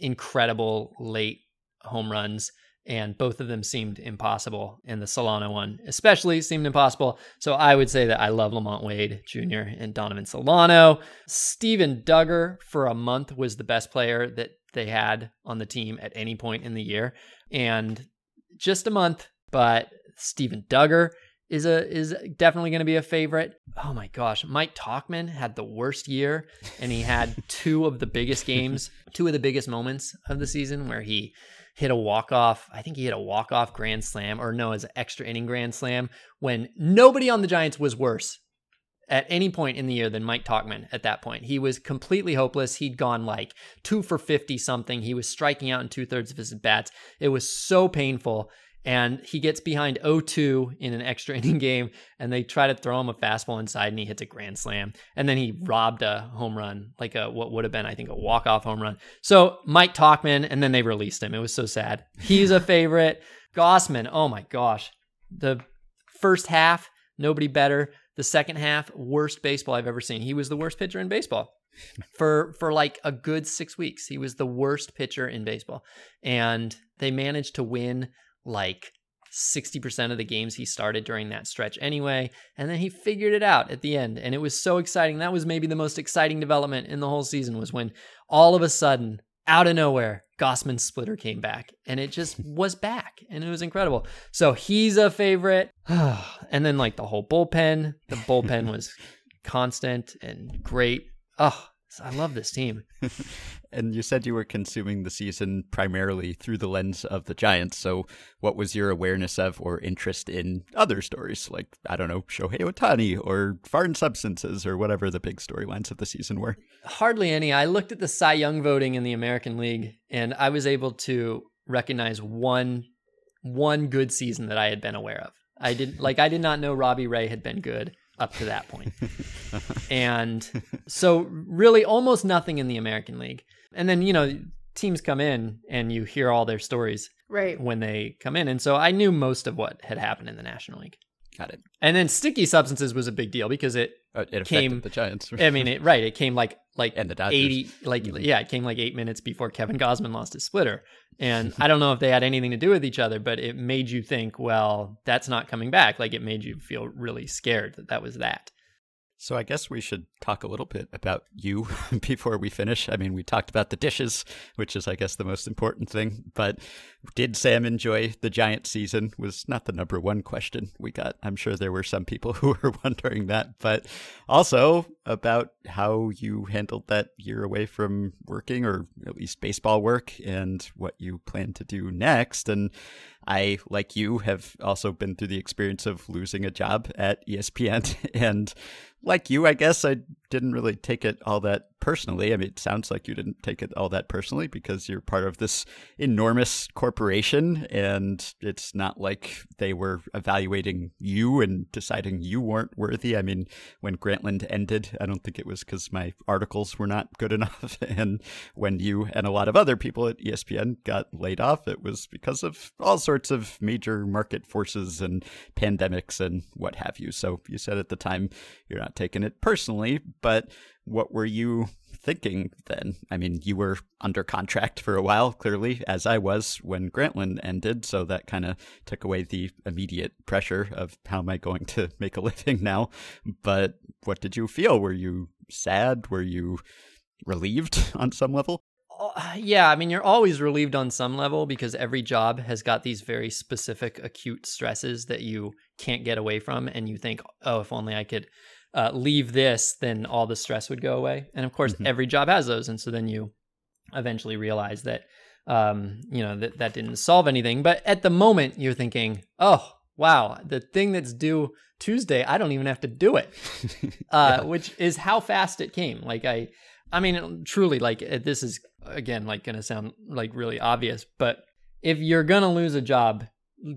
incredible late home runs and both of them seemed impossible. And the Solano one, especially, seemed impossible. So I would say that I love LaMonte Wade Jr. and Donovan Solano. Steven Duggar for a month was the best player that they had on the team at any point in the year, and just a month. But Steven Duggar is a is definitely going to be a favorite. Oh my gosh, Mike Tauchman had the worst year, and he had two of the biggest games, two of the biggest moments of the season where he hit a walk off. I think he hit a walk off grand slam, or no, as an extra inning grand slam when nobody on the Giants was worse at any point in the year than Mike Tauchman at that point. He was completely hopeless. He'd gone like two for 50 something. He was striking out in two thirds of his bats. It was so painful. And he gets behind 0 2 in an extra inning game, and they try to throw him a fastball inside, and he hits a grand slam. And then he robbed a home run, like a what would have been, I think, a walk off home run. So Mike Tauchman, and then they released him. It was so sad. He's a favorite. Gausman, oh my gosh. The first half, nobody better. The second half, worst baseball I've ever seen. He was the worst pitcher in baseball for for like a good six weeks. He was the worst pitcher in baseball, and they managed to win like 60% of the games he started during that stretch anyway. And then he figured it out at the end. And it was so exciting. That was maybe the most exciting development in the whole season was when all of a sudden, out of nowhere, Gausman's splitter came back and it just was back and it was incredible. So he's a favorite. and then like the whole bullpen, the bullpen was constant and great. Oh, I love this team. and you said you were consuming the season primarily through the lens of the Giants. So, what was your awareness of or interest in other stories, like I don't know, Shohei Ohtani or foreign substances or whatever the big storylines of the season were? Hardly any. I looked at the Cy Young voting in the American League, and I was able to recognize one one good season that I had been aware of. I didn't like I did not know Robbie Ray had been good up to that point. and so really almost nothing in the American League. And then, you know, teams come in and you hear all their stories Right. when they come in. And so I knew most of what had happened in the National League. Got it. And then sticky substances was a big deal because it Uh, it Came- the Giants. I mean, it right, it came like like And the Dodgers. 80 like Mhm. yeah, it came like 8 minutes before Kevin Gausman lost his splitter. And I don't know if they had anything to do with each other, but it made you think, well, that's not coming back. Like it made you feel really scared that that was that. So I guess we should talk a little bit about you before we finish. I mean, we talked about the dishes, which is I guess the most important thing, but did Sam enjoy the Giant season was not the number one question we got. I'm sure there were some people who were wondering that, but also about how you handled that year away from working or at least baseball work and what you plan to do next and I, like you, have also been through the experience of losing a job at ESPN. And like you, I guess I didn't really take it all that personally. I mean, it sounds like you didn't take it all that personally because you're part of this enormous corporation. And it's not like they were evaluating you and deciding you weren't worthy. I mean, when Grantland ended, I don't think it was because my articles were not good enough. and when you and a lot of other people at ESPN got laid off, it was because of all sorts of major market forces and pandemics and what have you. So you said at the time you're not taking it personally, but what were you thinking then? I mean, you were under contract for a while, clearly, as I was when Grantland ended. So that kind of took away the immediate pressure of how am I going to make a living now? But what did you feel? Were you sad? Were you relieved on some level? Uh, yeah, I mean, you're always relieved on some level because every job has got these very specific acute stresses that you can't get away from. And you think, oh, if only I could uh, leave this, then all the stress would go away. And of course, mm-hmm. every job has those. And so then you eventually realize that, um, you know, that that didn't solve anything. But at the moment, you're thinking, oh, wow, the thing that's due Tuesday, I don't even have to do it, uh, yeah. which is how fast it came. Like I, I mean, truly, like this is again, like going to sound like really obvious, but if you're going to lose a job,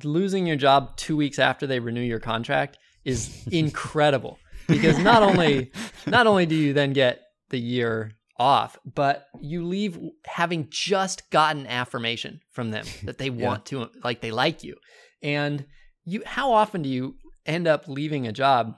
losing your job two weeks after they renew your contract is incredible because not only not only do you then get the year off, but you leave having just gotten affirmation from them that they want yeah. to like they like you. And you how often do you end up leaving a job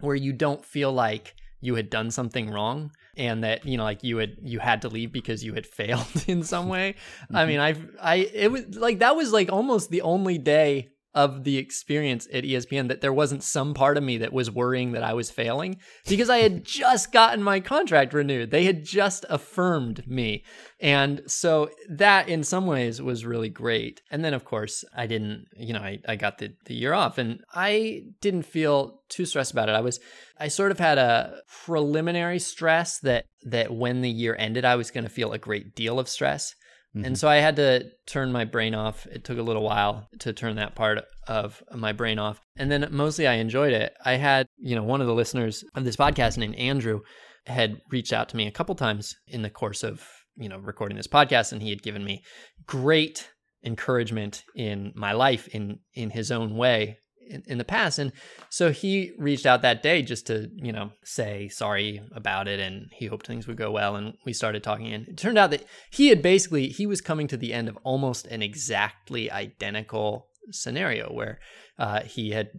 where you don't feel like you had done something wrong and that you know like you had you had to leave because you had failed in some way mm-hmm. i mean i i it was like that was like almost the only day of the experience at ESPN that there wasn't some part of me that was worrying that I was failing because I had just gotten my contract renewed. They had just affirmed me. And so that in some ways was really great. And then of course I didn't, you know, I, I got the, the year off and I didn't feel too stressed about it. I was I sort of had a preliminary stress that that when the year ended I was to feel a great deal of stress Mm-hmm. And so I had to turn my brain off. It took a little while to turn that part of my brain off. And then mostly I enjoyed it. I had, you know, one of the listeners of this podcast named Andrew had reached out to me a couple times in the course of, you know, recording this podcast and he had given me great encouragement in my life in in his own way in, in, the past. And so he reached out that day just to, you know, say sorry about it and he hoped things would go well. And we started talking. And it turned out that he had basically, he was coming to the end of almost an exactly identical scenario where uh, he had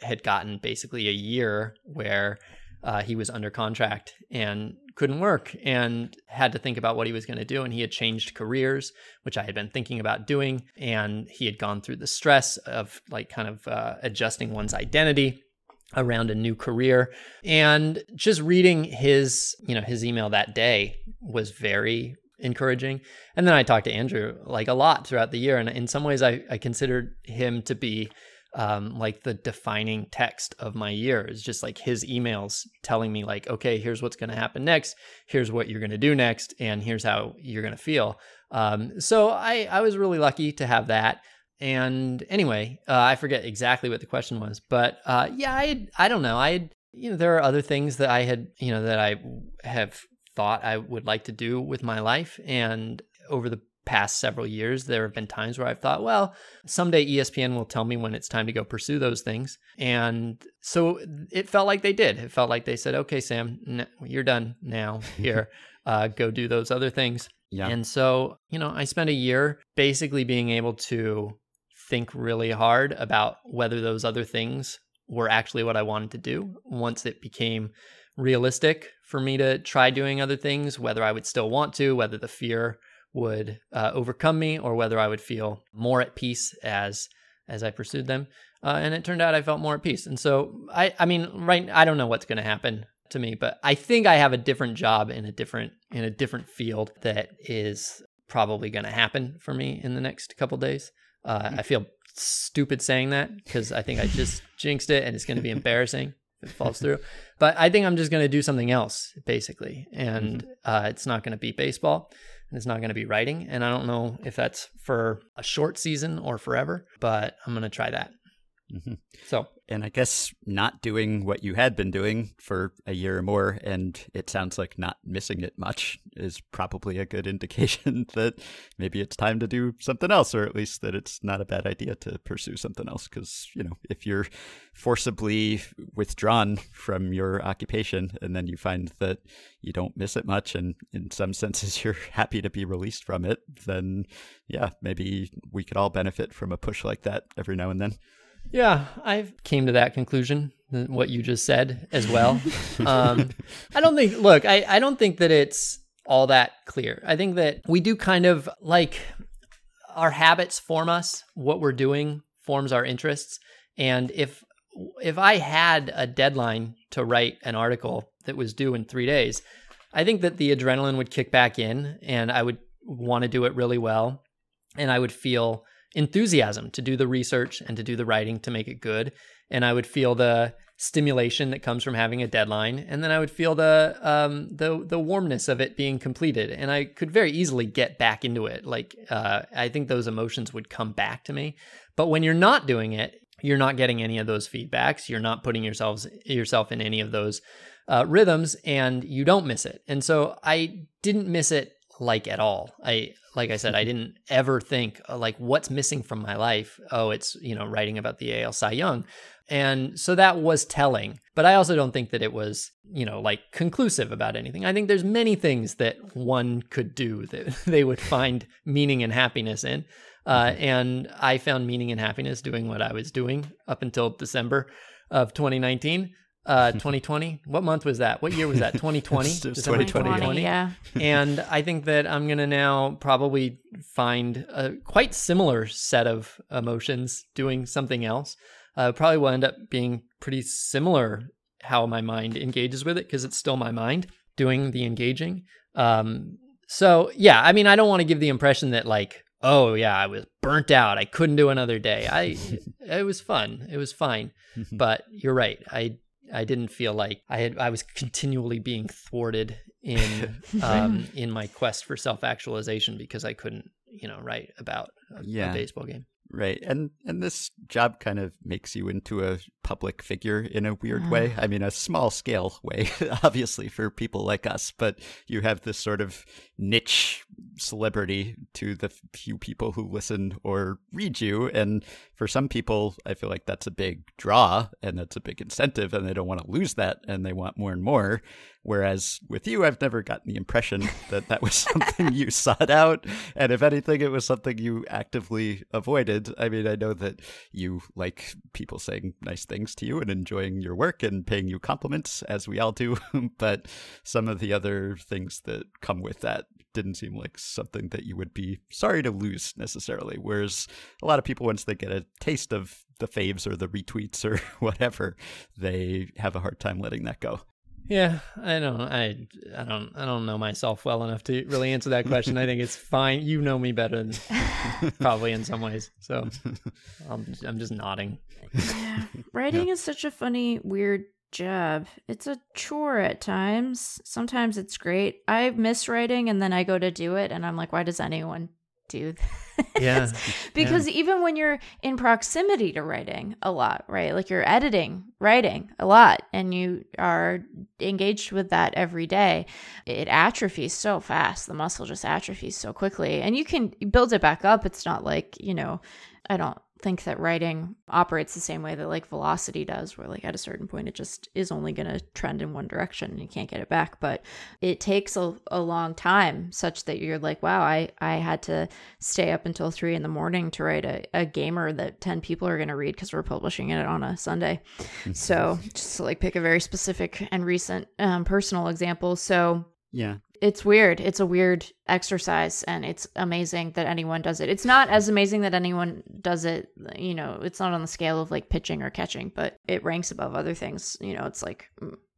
had gotten basically a year where uh, he was under contract and couldn't work and had to think about what he was going to do. And he had changed careers, which I had been thinking about doing. And he had gone through the stress of like kind of uh, adjusting one's identity around a new career and just reading his you know his email that day was very encouraging and then i talked to andrew like a lot throughout the year and in some ways i, I considered him to be um, like the defining text of my year is just like his emails telling me like okay here's what's going to happen next. Here's what you're going to do next and here's how you're going to feel. Um, so I, I was really lucky to have that. And anyway uh, i forget exactly what the question was but uh, yeah i i don't know. I you know there are other things that i had you know that i have thought i would like to do with my life and over the past several years, there have been times where I've thought, well, someday ESPN will tell me when it's time to go pursue those things. And so it felt like they did. It felt like they said, okay, Sam, you're done now. Here, uh, go do those other things. Yeah. And so, you know, I spent a year basically being able to think really hard about whether those other things were actually what I wanted to do once it became realistic for me to try doing other things, whether I would still want to, whether the fear would uh, overcome me or whether I would feel more at peace as as I pursued them. Uh, and it turned out I felt more at peace. And so I I mean right I don't know what's going to happen to me, but I think I have a different job in a different in a different field that is probably going to happen for me in the next couple days. Uh, I feel stupid saying that because I think I just jinxed it and it's going to be embarrassing if it falls through. But I think I'm just going to do something else basically, and mm-hmm. uh, it's not going to be baseball and it's not going to be writing. And I don't know if that's for a short season or forever, but I'm going to try that. Mm-hmm. So, and I guess not doing what you had been doing for a year or more, and it sounds like not missing it much, is probably a good indication that maybe it's time to do something else, or at least that it's not a bad idea to pursue something else. Because, you know, if you're forcibly withdrawn from your occupation and then you find that you don't miss it much, and in some senses you're happy to be released from it, then yeah, maybe we could all benefit from a push like that every now and then. Yeah, I came to that conclusion. What you just said as well. um, I don't think. Look, I I don't think that it's all that clear. I think that we do kind of like our habits form us. What we're doing forms our interests. And if if I had a deadline to write an article that was due in three days, I think that the adrenaline would kick back in, and I would want to do it really well, and I would feel enthusiasm to do the research and to do the writing to make it good, and I would feel the stimulation that comes from having a deadline, and then I would feel the um, the the warmness of it being completed, and I could very easily get back into it. Like uh, I think those emotions would come back to me. But when you're not doing it, you're not getting any of those feedbacks. You're not putting yourselves yourself in any of those uh, rhythms, and you don't miss it. And so I didn't miss it like at all. I like I said, I didn't ever think uh, like what's missing from my life. Oh, it's you know writing about the AL Cy Young. And so that was telling. But I also don't think that it was, you know, like conclusive about anything. I think there's many things that one could do that they would find meaning and happiness in. Uh, mm-hmm. and I found meaning and happiness doing what I was doing up until December of 2019. Uh, 2020. What month was that? What year was that? 2020. 2020. 2020. Yeah. and I think that I'm gonna now probably find a quite similar set of emotions doing something else uh, probably will end up being pretty similar how my mind engages with it because it's still my mind doing the engaging. Um, so yeah, I mean, I don't want to give the impression that like, oh yeah, I was burnt out. I couldn't do another day. I, it was fun. It was fine. but you're right. I, I didn't feel like I had, I was continually being thwarted in, um, in my quest for self actualization because I couldn't, you know, write about a, yeah. a baseball game. Right. And and this job kind of makes you into a public figure in a weird way. Mm. I mean, a small scale way, obviously, for people like us, but you have this sort of niche celebrity to the few people who listen or read you. And for some people, I feel like that's a big draw and that's a big incentive, and they don't want to lose that and they want more and more. Whereas with you, I've never gotten the impression that that was something you sought out. And if anything, it was something you actively avoided. I mean, I know that you like people saying nice things to you and enjoying your work and paying you compliments, as we all do. but some of the other things that come with that didn't seem like something that you would be sorry to lose necessarily. Whereas a lot of people, once they get a taste of the faves or the retweets or whatever, they have a hard time letting that go. Yeah, I don't, I, I don't, I don't know myself well enough to really answer that question. I think it's fine. You know me better, than, probably in some ways. So I'm, I'm just nodding. Yeah, writing yeah. is such a funny, weird job. It's a chore at times. Sometimes it's great. I miss writing, and then I go to do it, and I'm like, why does anyone do Yeah. because yeah. even when you're in proximity to writing a lot, right? Like you're editing, writing a lot, and you are engaged with that every day, it atrophies so fast. The muscle just atrophies so quickly. And you can build it back up. It's not like, you know, I don't think that writing operates the same way that like velocity does where like at a certain point it just is only going to trend in one direction and you can't get it back. But it takes a, a long time such that you're like wow i i had to stay up until three in the morning to write a, a gamer that 10 people are going to read because we're publishing it on a sunday. So just to like pick a very specific and recent um, personal example. So yeah it's weird. It's a weird exercise and it's amazing that anyone does it. It's not as amazing that anyone does it, you know, it's not on the scale of like pitching or catching, but it ranks above other things. You know, it's like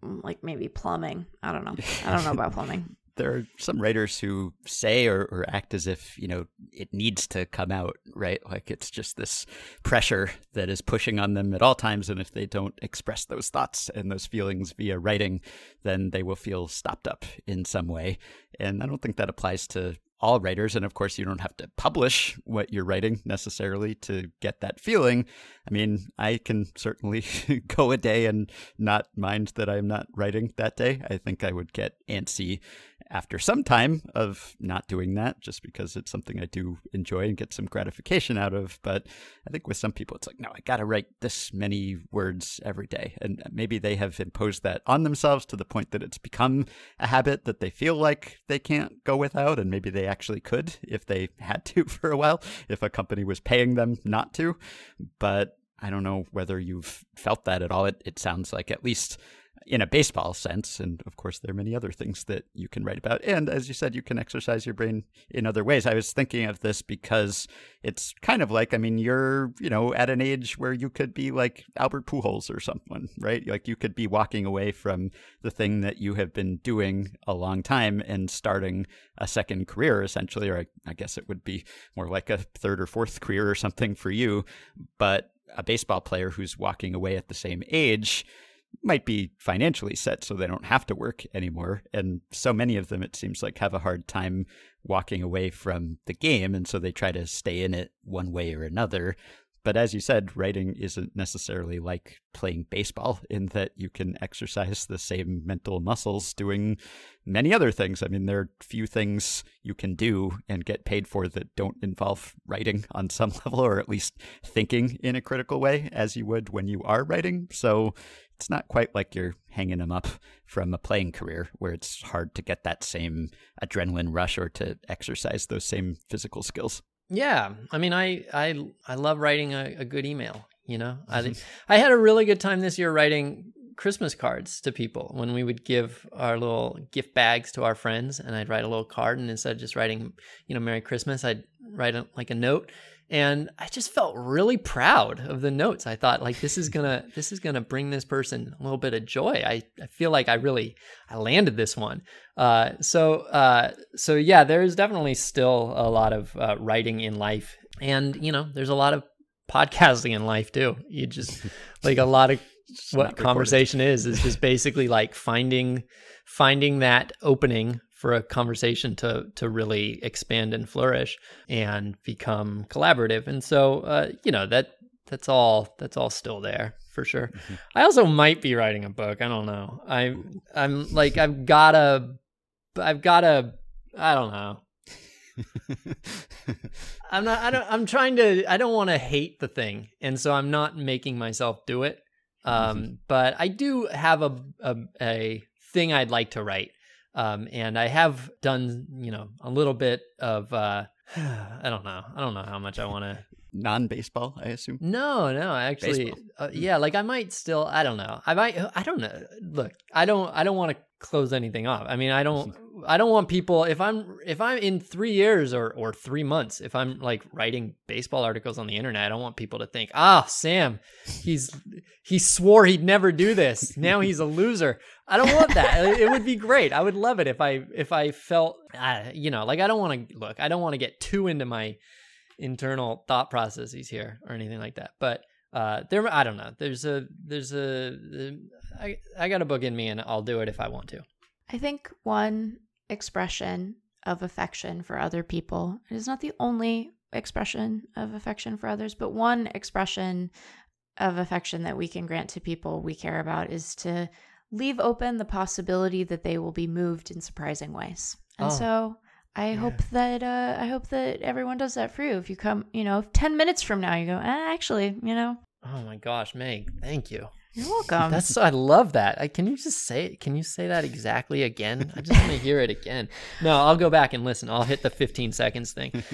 like maybe plumbing. I don't know. I don't know about plumbing there are some writers who say or, or act as if you know it needs to come out right like it's just this pressure that is pushing on them at all times and if they don't express those thoughts and those feelings via writing then they will feel stopped up in some way and i don't think that applies to all writers. And of course, you don't have to publish what you're writing necessarily to get that feeling. I mean, I can certainly go a day and not mind that I'm not writing that day. I think I would get antsy after some time of not doing that just because it's something I do enjoy and get some gratification out of. But I think with some people, it's like, no, I got to write this many words every day. And maybe they have imposed that on themselves to the point that it's become a habit that they feel like they can't go without. And maybe they actually could if they had to for a while, if a company was paying them not to. But I don't know whether you've felt that at all. It, it sounds like, at least in a baseball sense. And of course, there are many other things that you can write about. And as you said, you can exercise your brain in other ways. I was thinking of this because it's kind of like, I mean, you're, you know, at an age where you could be like Albert Pujols or someone, right? Like you could be walking away from the thing that you have been doing a long time and starting a second career, essentially, or I, I guess it would be more like a third or fourth career or something for you. But a baseball player who's walking away at the same age might be financially set so they don't have to work anymore. And so many of them, it seems like, have a hard time walking away from the game. And so they try to stay in it one way or another. But as you said, writing isn't necessarily like playing baseball in that you can exercise the same mental muscles doing many other things. I mean, there are few things you can do and get paid for that don't involve writing on some level, or at least thinking in a critical way as you would when you are writing. So it's not quite like you're hanging them up from a playing career where it's hard to get that same adrenaline rush or to exercise those same physical skills. Yeah, I mean, I I I love writing a, a good email. You know, I mm-hmm. I had a really good time this year writing Christmas cards to people when we would give our little gift bags to our friends, and I'd write a little card, and instead of just writing, you know, Merry Christmas, I'd write a, like a note, and I just felt really proud of the notes. I thought like this is gonna this is gonna bring this person a little bit of joy. I, I feel like I really I landed this one. Uh, so uh, so yeah, there is definitely still a lot of uh, writing in life, and you know there's a lot of podcasting in life too. You just like a lot of what conversation is is just basically like finding finding that opening for a conversation to to really expand and flourish and become collaborative. And so, uh, you know that that's all that's all still there for sure. Mm-hmm. I also might be writing a book. I don't know. I am I'm like I've gotta I've gotta I don't know. I'm not I don't I'm trying to I don't want to hate the thing. And so I'm not making myself do it. Um mm-hmm. but I do have a, a a thing I'd like to write. Um, and I have done, you know, a little bit of, uh, I don't know. I don't know how much I want to. Non baseball, I assume. No, no, actually, uh, yeah. Like I might still. I don't know. I might. I don't know. Look, I don't. I don't want to close anything off. I mean, I don't. I don't want people if I'm if I'm in three years or or three months if I'm like writing baseball articles on the internet. I don't want people to think, ah, Sam, he's he swore he'd never do this. Now he's a loser. I don't want that. it would be great. I would love it if I if I felt, uh, you know, like I don't want to look. I don't want to get too into my internal thought processes here or anything like that. But uh, there, I don't know. There's a there's a I I got a book in me, and I'll do it if I want to. I think one expression of affection for other people. It is not the only expression of affection for others, but one expression of affection that we can grant to people we care about is to leave open the possibility that they will be moved in surprising ways. And oh, so I yeah. hope that uh, I hope that everyone does that for you. If you come, you know, 10 minutes from now you go, eh, actually, you know. Oh my gosh, Meg, thank you. You're welcome. That's I love that. I, can you just say Can you say that exactly again? I just want to hear it again. No, I'll go back and listen. I'll hit the 15 seconds thing.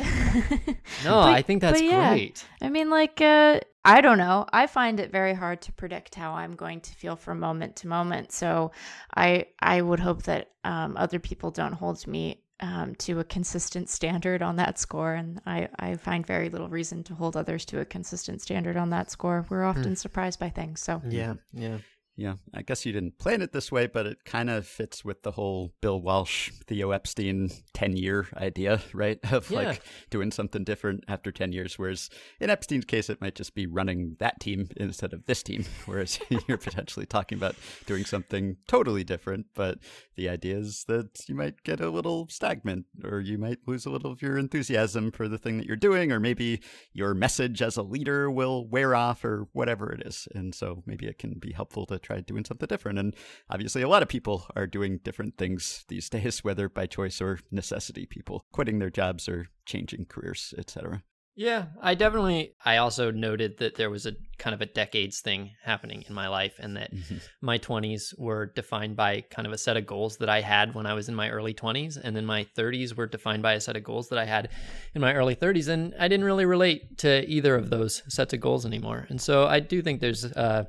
no, but, I think that's yeah, great. I mean, like, uh, I don't know. I find it very hard to predict how I'm going to feel from moment to moment. So, I I would hope that um, other people don't hold me um, to a consistent standard on that score. And I, I find very little reason to hold others to a consistent standard on that score. We're often mm. surprised by things. So, yeah, yeah. Yeah, I guess you didn't plan it this way, but it kind of fits with the whole Bill Walsh, Theo Epstein 10 year idea, right? Of yeah. like doing something different after 10 years. Whereas in Epstein's case, it might just be running that team instead of this team. Whereas you're potentially talking about doing something totally different. But the idea is that you might get a little stagnant or you might lose a little of your enthusiasm for the thing that you're doing, or maybe your message as a leader will wear off or whatever it is. And so maybe it can be helpful to try doing something different. And obviously, a lot of people are doing different things these days, whether by choice or necessity. People quitting their jobs or changing careers, etc. Yeah, I definitely. I also noted that there was a kind of a decades thing happening in my life, and that Mhm. my 20s were defined by kind of a set of goals that I had when I was in my early 20s, and then my 30s were defined by a set of goals that I had in my early 30s, and I didn't really relate to either of those sets of goals anymore. And so I do think there's uh,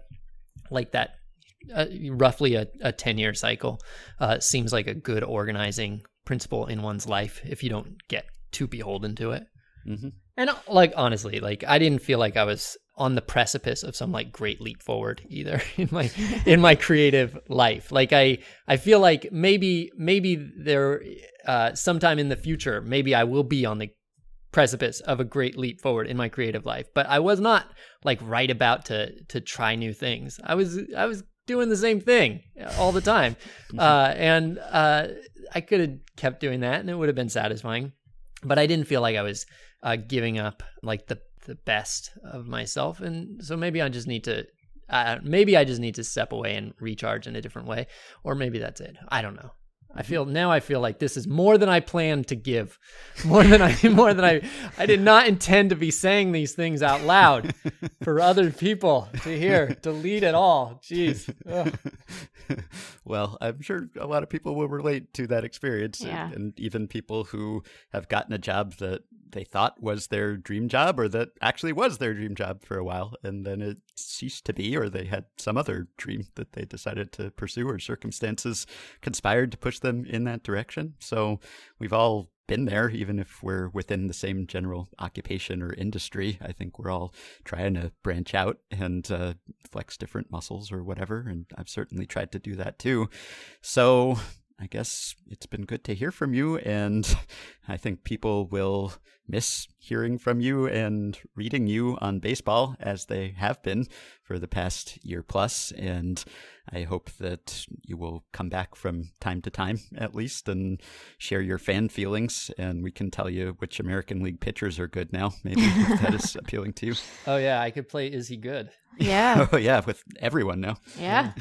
like that. Uh, roughly a, a 10 year cycle uh, seems like a good organizing principle in one's life if you don't get too beholden to it. Mhm. And uh, like honestly, like I didn't feel like I was on the precipice of some like great leap forward either in my in my creative life. Like I I feel like maybe maybe there uh sometime in the future maybe I will be on the precipice of a great leap forward in my creative life. But I was not like right about to to try new things. I was I was doing the same thing all the time. Uh and uh I could have kept doing that and it would have been satisfying. But I didn't feel like I was uh, giving up like the the best of myself, and so maybe I just need to. Uh, maybe I just need to step away and recharge in a different way, or maybe that's it. I don't know. I feel now. I feel like this is more than I planned to give, more than I more than I. I did not intend to be saying these things out loud for other people to hear. Delete it all. Jeez. Ugh. well, I'm sure a lot of people will relate to that experience. and- And even people who have gotten a job that they thought was their dream job or that actually was their dream job for a while. And then it ceased to be, or they had some other dream that they decided to pursue, or circumstances conspired to push them in that direction. So we've all been there, even if we're within the same general occupation or industry. I think we're all trying to branch out and uh, flex different muscles or whatever. And I've certainly tried to do that too. So I guess it's been good to hear from you. And I think people will miss hearing from you and reading you on baseball as they have been for the past year plus. And I hope that you will come back from time to time, at least, and share your fan feelings. And we can tell you which American League pitchers are good now. Maybe if that is appealing to you. Oh yeah, I could play. Is he good? Yeah. Oh, yeah, with everyone now. Yeah.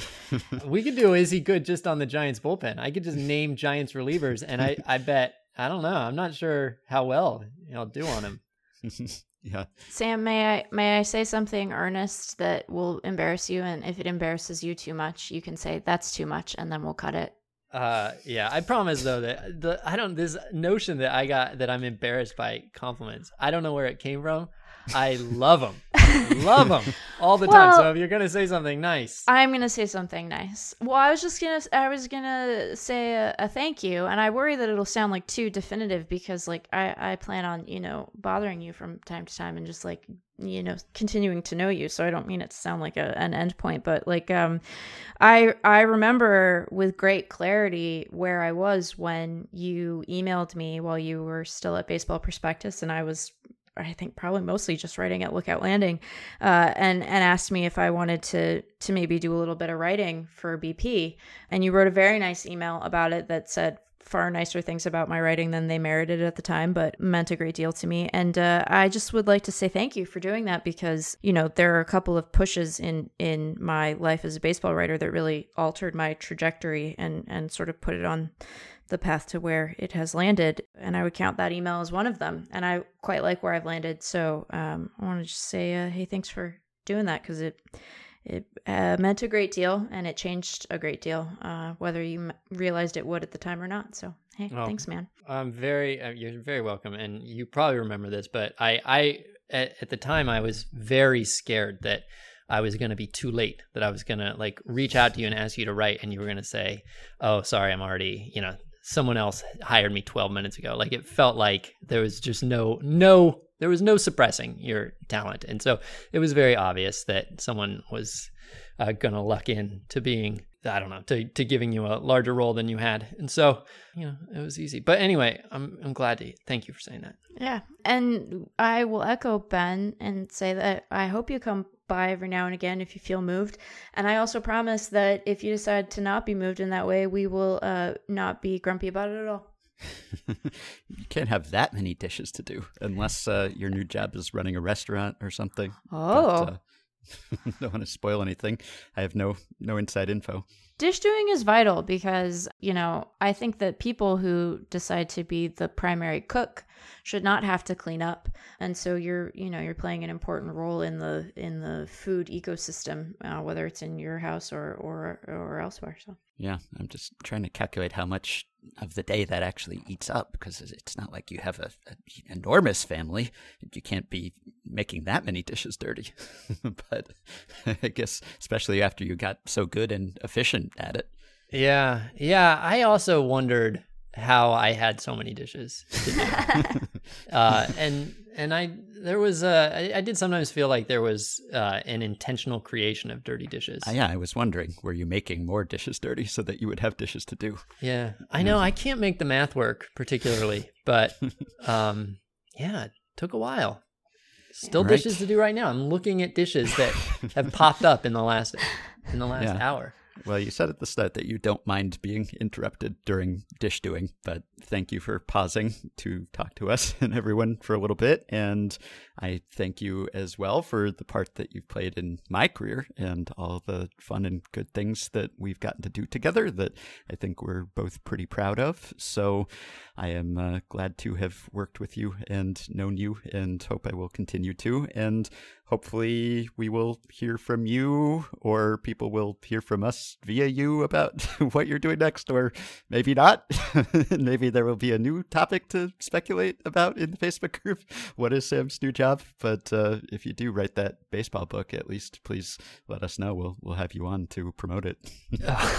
we could do is he good just on the Giants bullpen. I could just name Giants relievers, and I I bet I don't know. I'm not sure how well I'll do on him. yeah. Sam, may I may I say something earnest that will embarrass you and if it embarrasses you too much, you can say that's too much and then we'll cut it. Uh, yeah, I promise though that the I don't this notion that I got that I'm embarrassed by compliments. I don't know where it came from. I love them, love them all the time. So if you're gonna say something nice, I'm gonna say something nice. Well, I was just gonna I was gonna say a, a thank you, and I worry that it'll sound like too definitive because like I I plan on you know bothering you from time to time and just like you know continuing to know you. So I don't mean it to sound like a, an end point, but like um, I I remember with great clarity where I was when you emailed me while you were still at Baseball Prospectus, and I was I think probably mostly just writing at Lookout Landing, uh, and and asked me if I wanted to to maybe do a little bit of writing for BP. And you wrote a very nice email about it that said far nicer things about my writing than they merited at the time, but meant a great deal to me. And uh, I just would like to say thank you for doing that because you know there are a couple of pushes in in my life as a baseball writer that really altered my trajectory and and sort of put it on the path to where it has landed. And I would count that email as one of them. And I quite like where I've landed. So um, I want to just say, uh, hey, thanks for doing that because it it uh, meant a great deal and it changed a great deal, uh, whether you m- realized it would at the time or not. So hey, Oh. thanks, man. I'm very uh, you're very welcome, and you probably remember this, but I I at, at the time I was very scared that I was going to be too late, that I was going to like reach out to you and ask you to write, and you were going to say, "Oh, sorry, I'm already you know." Someone else hired me 12 minutes ago. Like it felt like there was just no, no, there was no suppressing your talent. And so it was very obvious that someone was uh, going to luck in to being, I don't know, to, to giving you a larger role than you had. And so, you know, it was easy. But anyway, I'm, I'm glad to thank you for saying that. Yeah. And I will echo Ben and say that I hope you come by every now and again if you feel moved. And I also promise that if you decide to not be moved in that way, we will uh, not be grumpy about it at all. you can't have that many dishes to do unless uh, your new job is running a restaurant or something. Oh. But, uh, don't want to spoil anything. I have no no inside info. Dish doing is vital because, you know, I think that people who decide to be the primary cook should not have to clean up. And so you're, you know, you're playing an important role in the in the food ecosystem, uh, whether it's in your house or or or elsewhere. So yeah, I'm just trying to calculate how much of the day that actually eats up because it's not like you have a, a enormous family. You can't be making that many dishes dirty. but I guess especially after you got so good and efficient at it. Yeah, yeah. I also wondered how I had so many dishes. uh, and and I there was uh, I, I, did sometimes feel like there was uh, an intentional creation of dirty dishes. Uh, yeah, I was wondering, were you making more dishes dirty so that you would have dishes to do? Yeah, I know I can't make the math work particularly, but um, yeah, it took a while. Still right. dishes to do right now. I'm looking at dishes that have popped up in the last in the last yeah. hour. Well, you said at the start that you don't mind being interrupted during dish doing, but thank you for pausing to talk to us and everyone for a little bit. And I thank you as well for the part that you've played in my career and all the fun and good things that we've gotten to do together that I think we're both pretty proud of. So I am uh, glad to have worked with you and known you and hope I will continue to. And hopefully we will hear from you or people will hear from us via you about what you're doing next or maybe not. Maybe there will be a new topic to speculate about in the facebook group. What is sam's new job? But uh, if you do write that baseball book at least please let us know. We'll we'll have you on to promote it.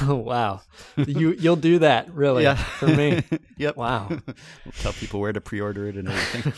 Oh wow. You you'll do that really yeah. for me. Yep. Wow. We'll tell people where to pre-order it and everything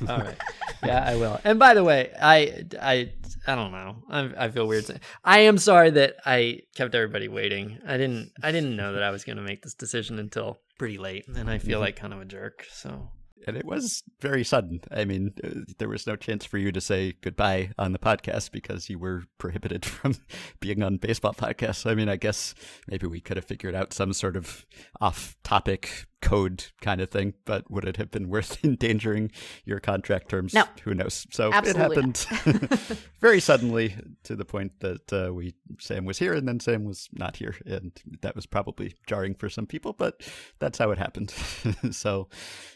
all right. Yeah, I will. And by the way, I I I don't know. I, I feel weird. Saying, I am sorry that I kept everybody waiting. I didn't I didn't know that I was going to make this decision until pretty late, and I feel mm-hmm. like kind of a jerk. So and it was very sudden. I mean, uh, there was no chance for you to say goodbye on the podcast because you were prohibited from being on baseball podcasts. I mean, I guess maybe we could have figured out some sort of off topic code kind of thing, but would it have been worth endangering your contract terms? No. Who knows? So Absolutely it happened very suddenly to the point that uh, we Sam was here and then Sam was not here, and that was probably jarring for some people, but that's how it happened. so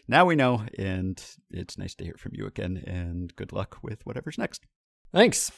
now we know, and it's nice to hear from you again, and good luck with whatever's next. Thanks.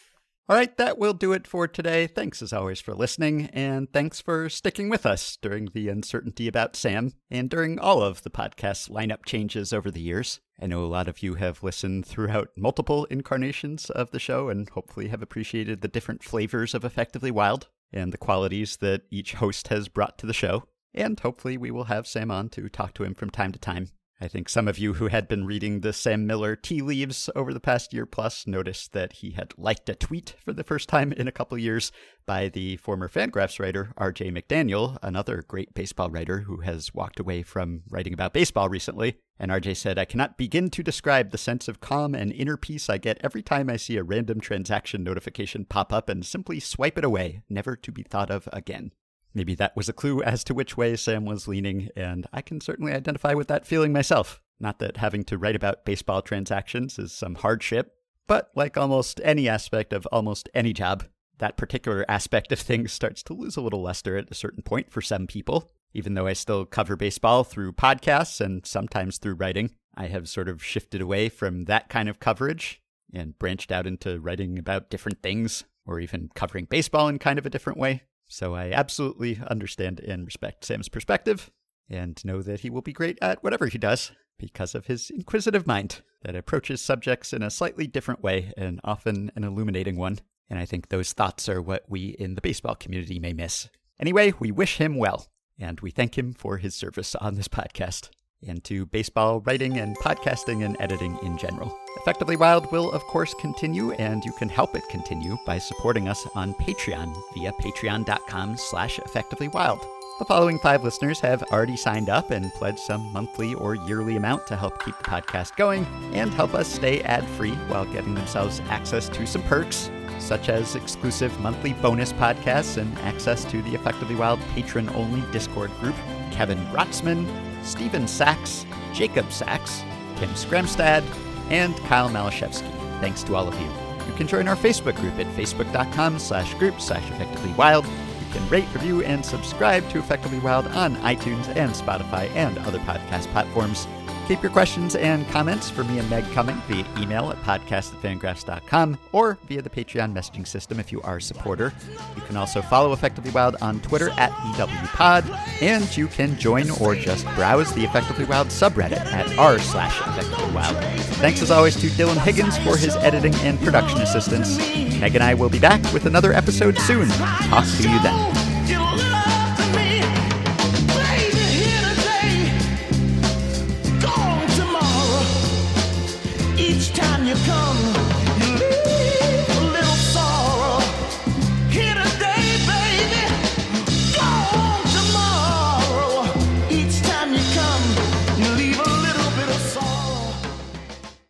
All right, that will do it for today. Thanks as always for listening, and thanks for sticking with us during the uncertainty about Sam and during all of the podcast's lineup changes over the years. I know a lot of you have listened throughout multiple incarnations of the show and hopefully have appreciated the different flavors of Effectively Wild and the qualities that each host has brought to the show. And hopefully, we will have Sam on to talk to him from time to time I think some of you who had been reading the Sam Miller tea leaves over the past year plus noticed that he had liked a tweet for the first time in a couple years by the former Fangraphs writer R.J. McDaniel, another great baseball writer who has walked away from writing about baseball recently. And RJ said, I cannot begin to describe the sense of calm and inner peace I get every time I see a random transaction notification pop up and simply swipe it away, never to be thought of again. Maybe that was a clue as to which way Sam was leaning, and I can certainly identify with that feeling myself. Not that having to write about baseball transactions is some hardship, but like almost any aspect of almost any job, that particular aspect of things starts to lose a little luster at a certain point for some people. Even though I still cover baseball through podcasts and sometimes through writing, I have sort of shifted away from that kind of coverage and branched out into writing about different things or even covering baseball in kind of a different way. So I absolutely understand and respect Sam's perspective and know that he will be great at whatever he does because of his inquisitive mind that approaches subjects in a slightly different way and often an illuminating one. And I think those thoughts are what we in the baseball community may miss. Anyway, we wish him well, and we thank him for his service on this podcast and to baseball writing and podcasting and editing in general. Effectively Wild will, of course, continue, and you can help it continue by supporting us on Patreon via patreon.com slash effectivelywild. The following five listeners have already signed up and pledged some monthly or yearly amount to help keep the podcast going and help us stay ad-free while getting themselves access to some perks, such as exclusive monthly bonus podcasts and access to the Effectively Wild patron-only Discord group. Kevin Rotzman, Stephen Sachs, Jacob Sachs, Tim Skramstad, and Kyle Malashevsky. Thanks to all of you. You can join our Facebook group at facebook.com slash group slash effectively wild. You can rate, review, and subscribe to Effectively Wild on iTunes and Spotify and other podcast platforms. Keep your questions and comments for me and Meg coming via email at podcast at fangraphs.com or via the Patreon messaging system if you are a supporter. You can also follow Effectively Wild on Twitter at EWPod, and you can join or just browse the Effectively Wild subreddit at r slash Effectively Wild. Thanks as always to Dylan Higgins for his editing and production assistance. Meg and I will be back with another episode soon. Talk to you then.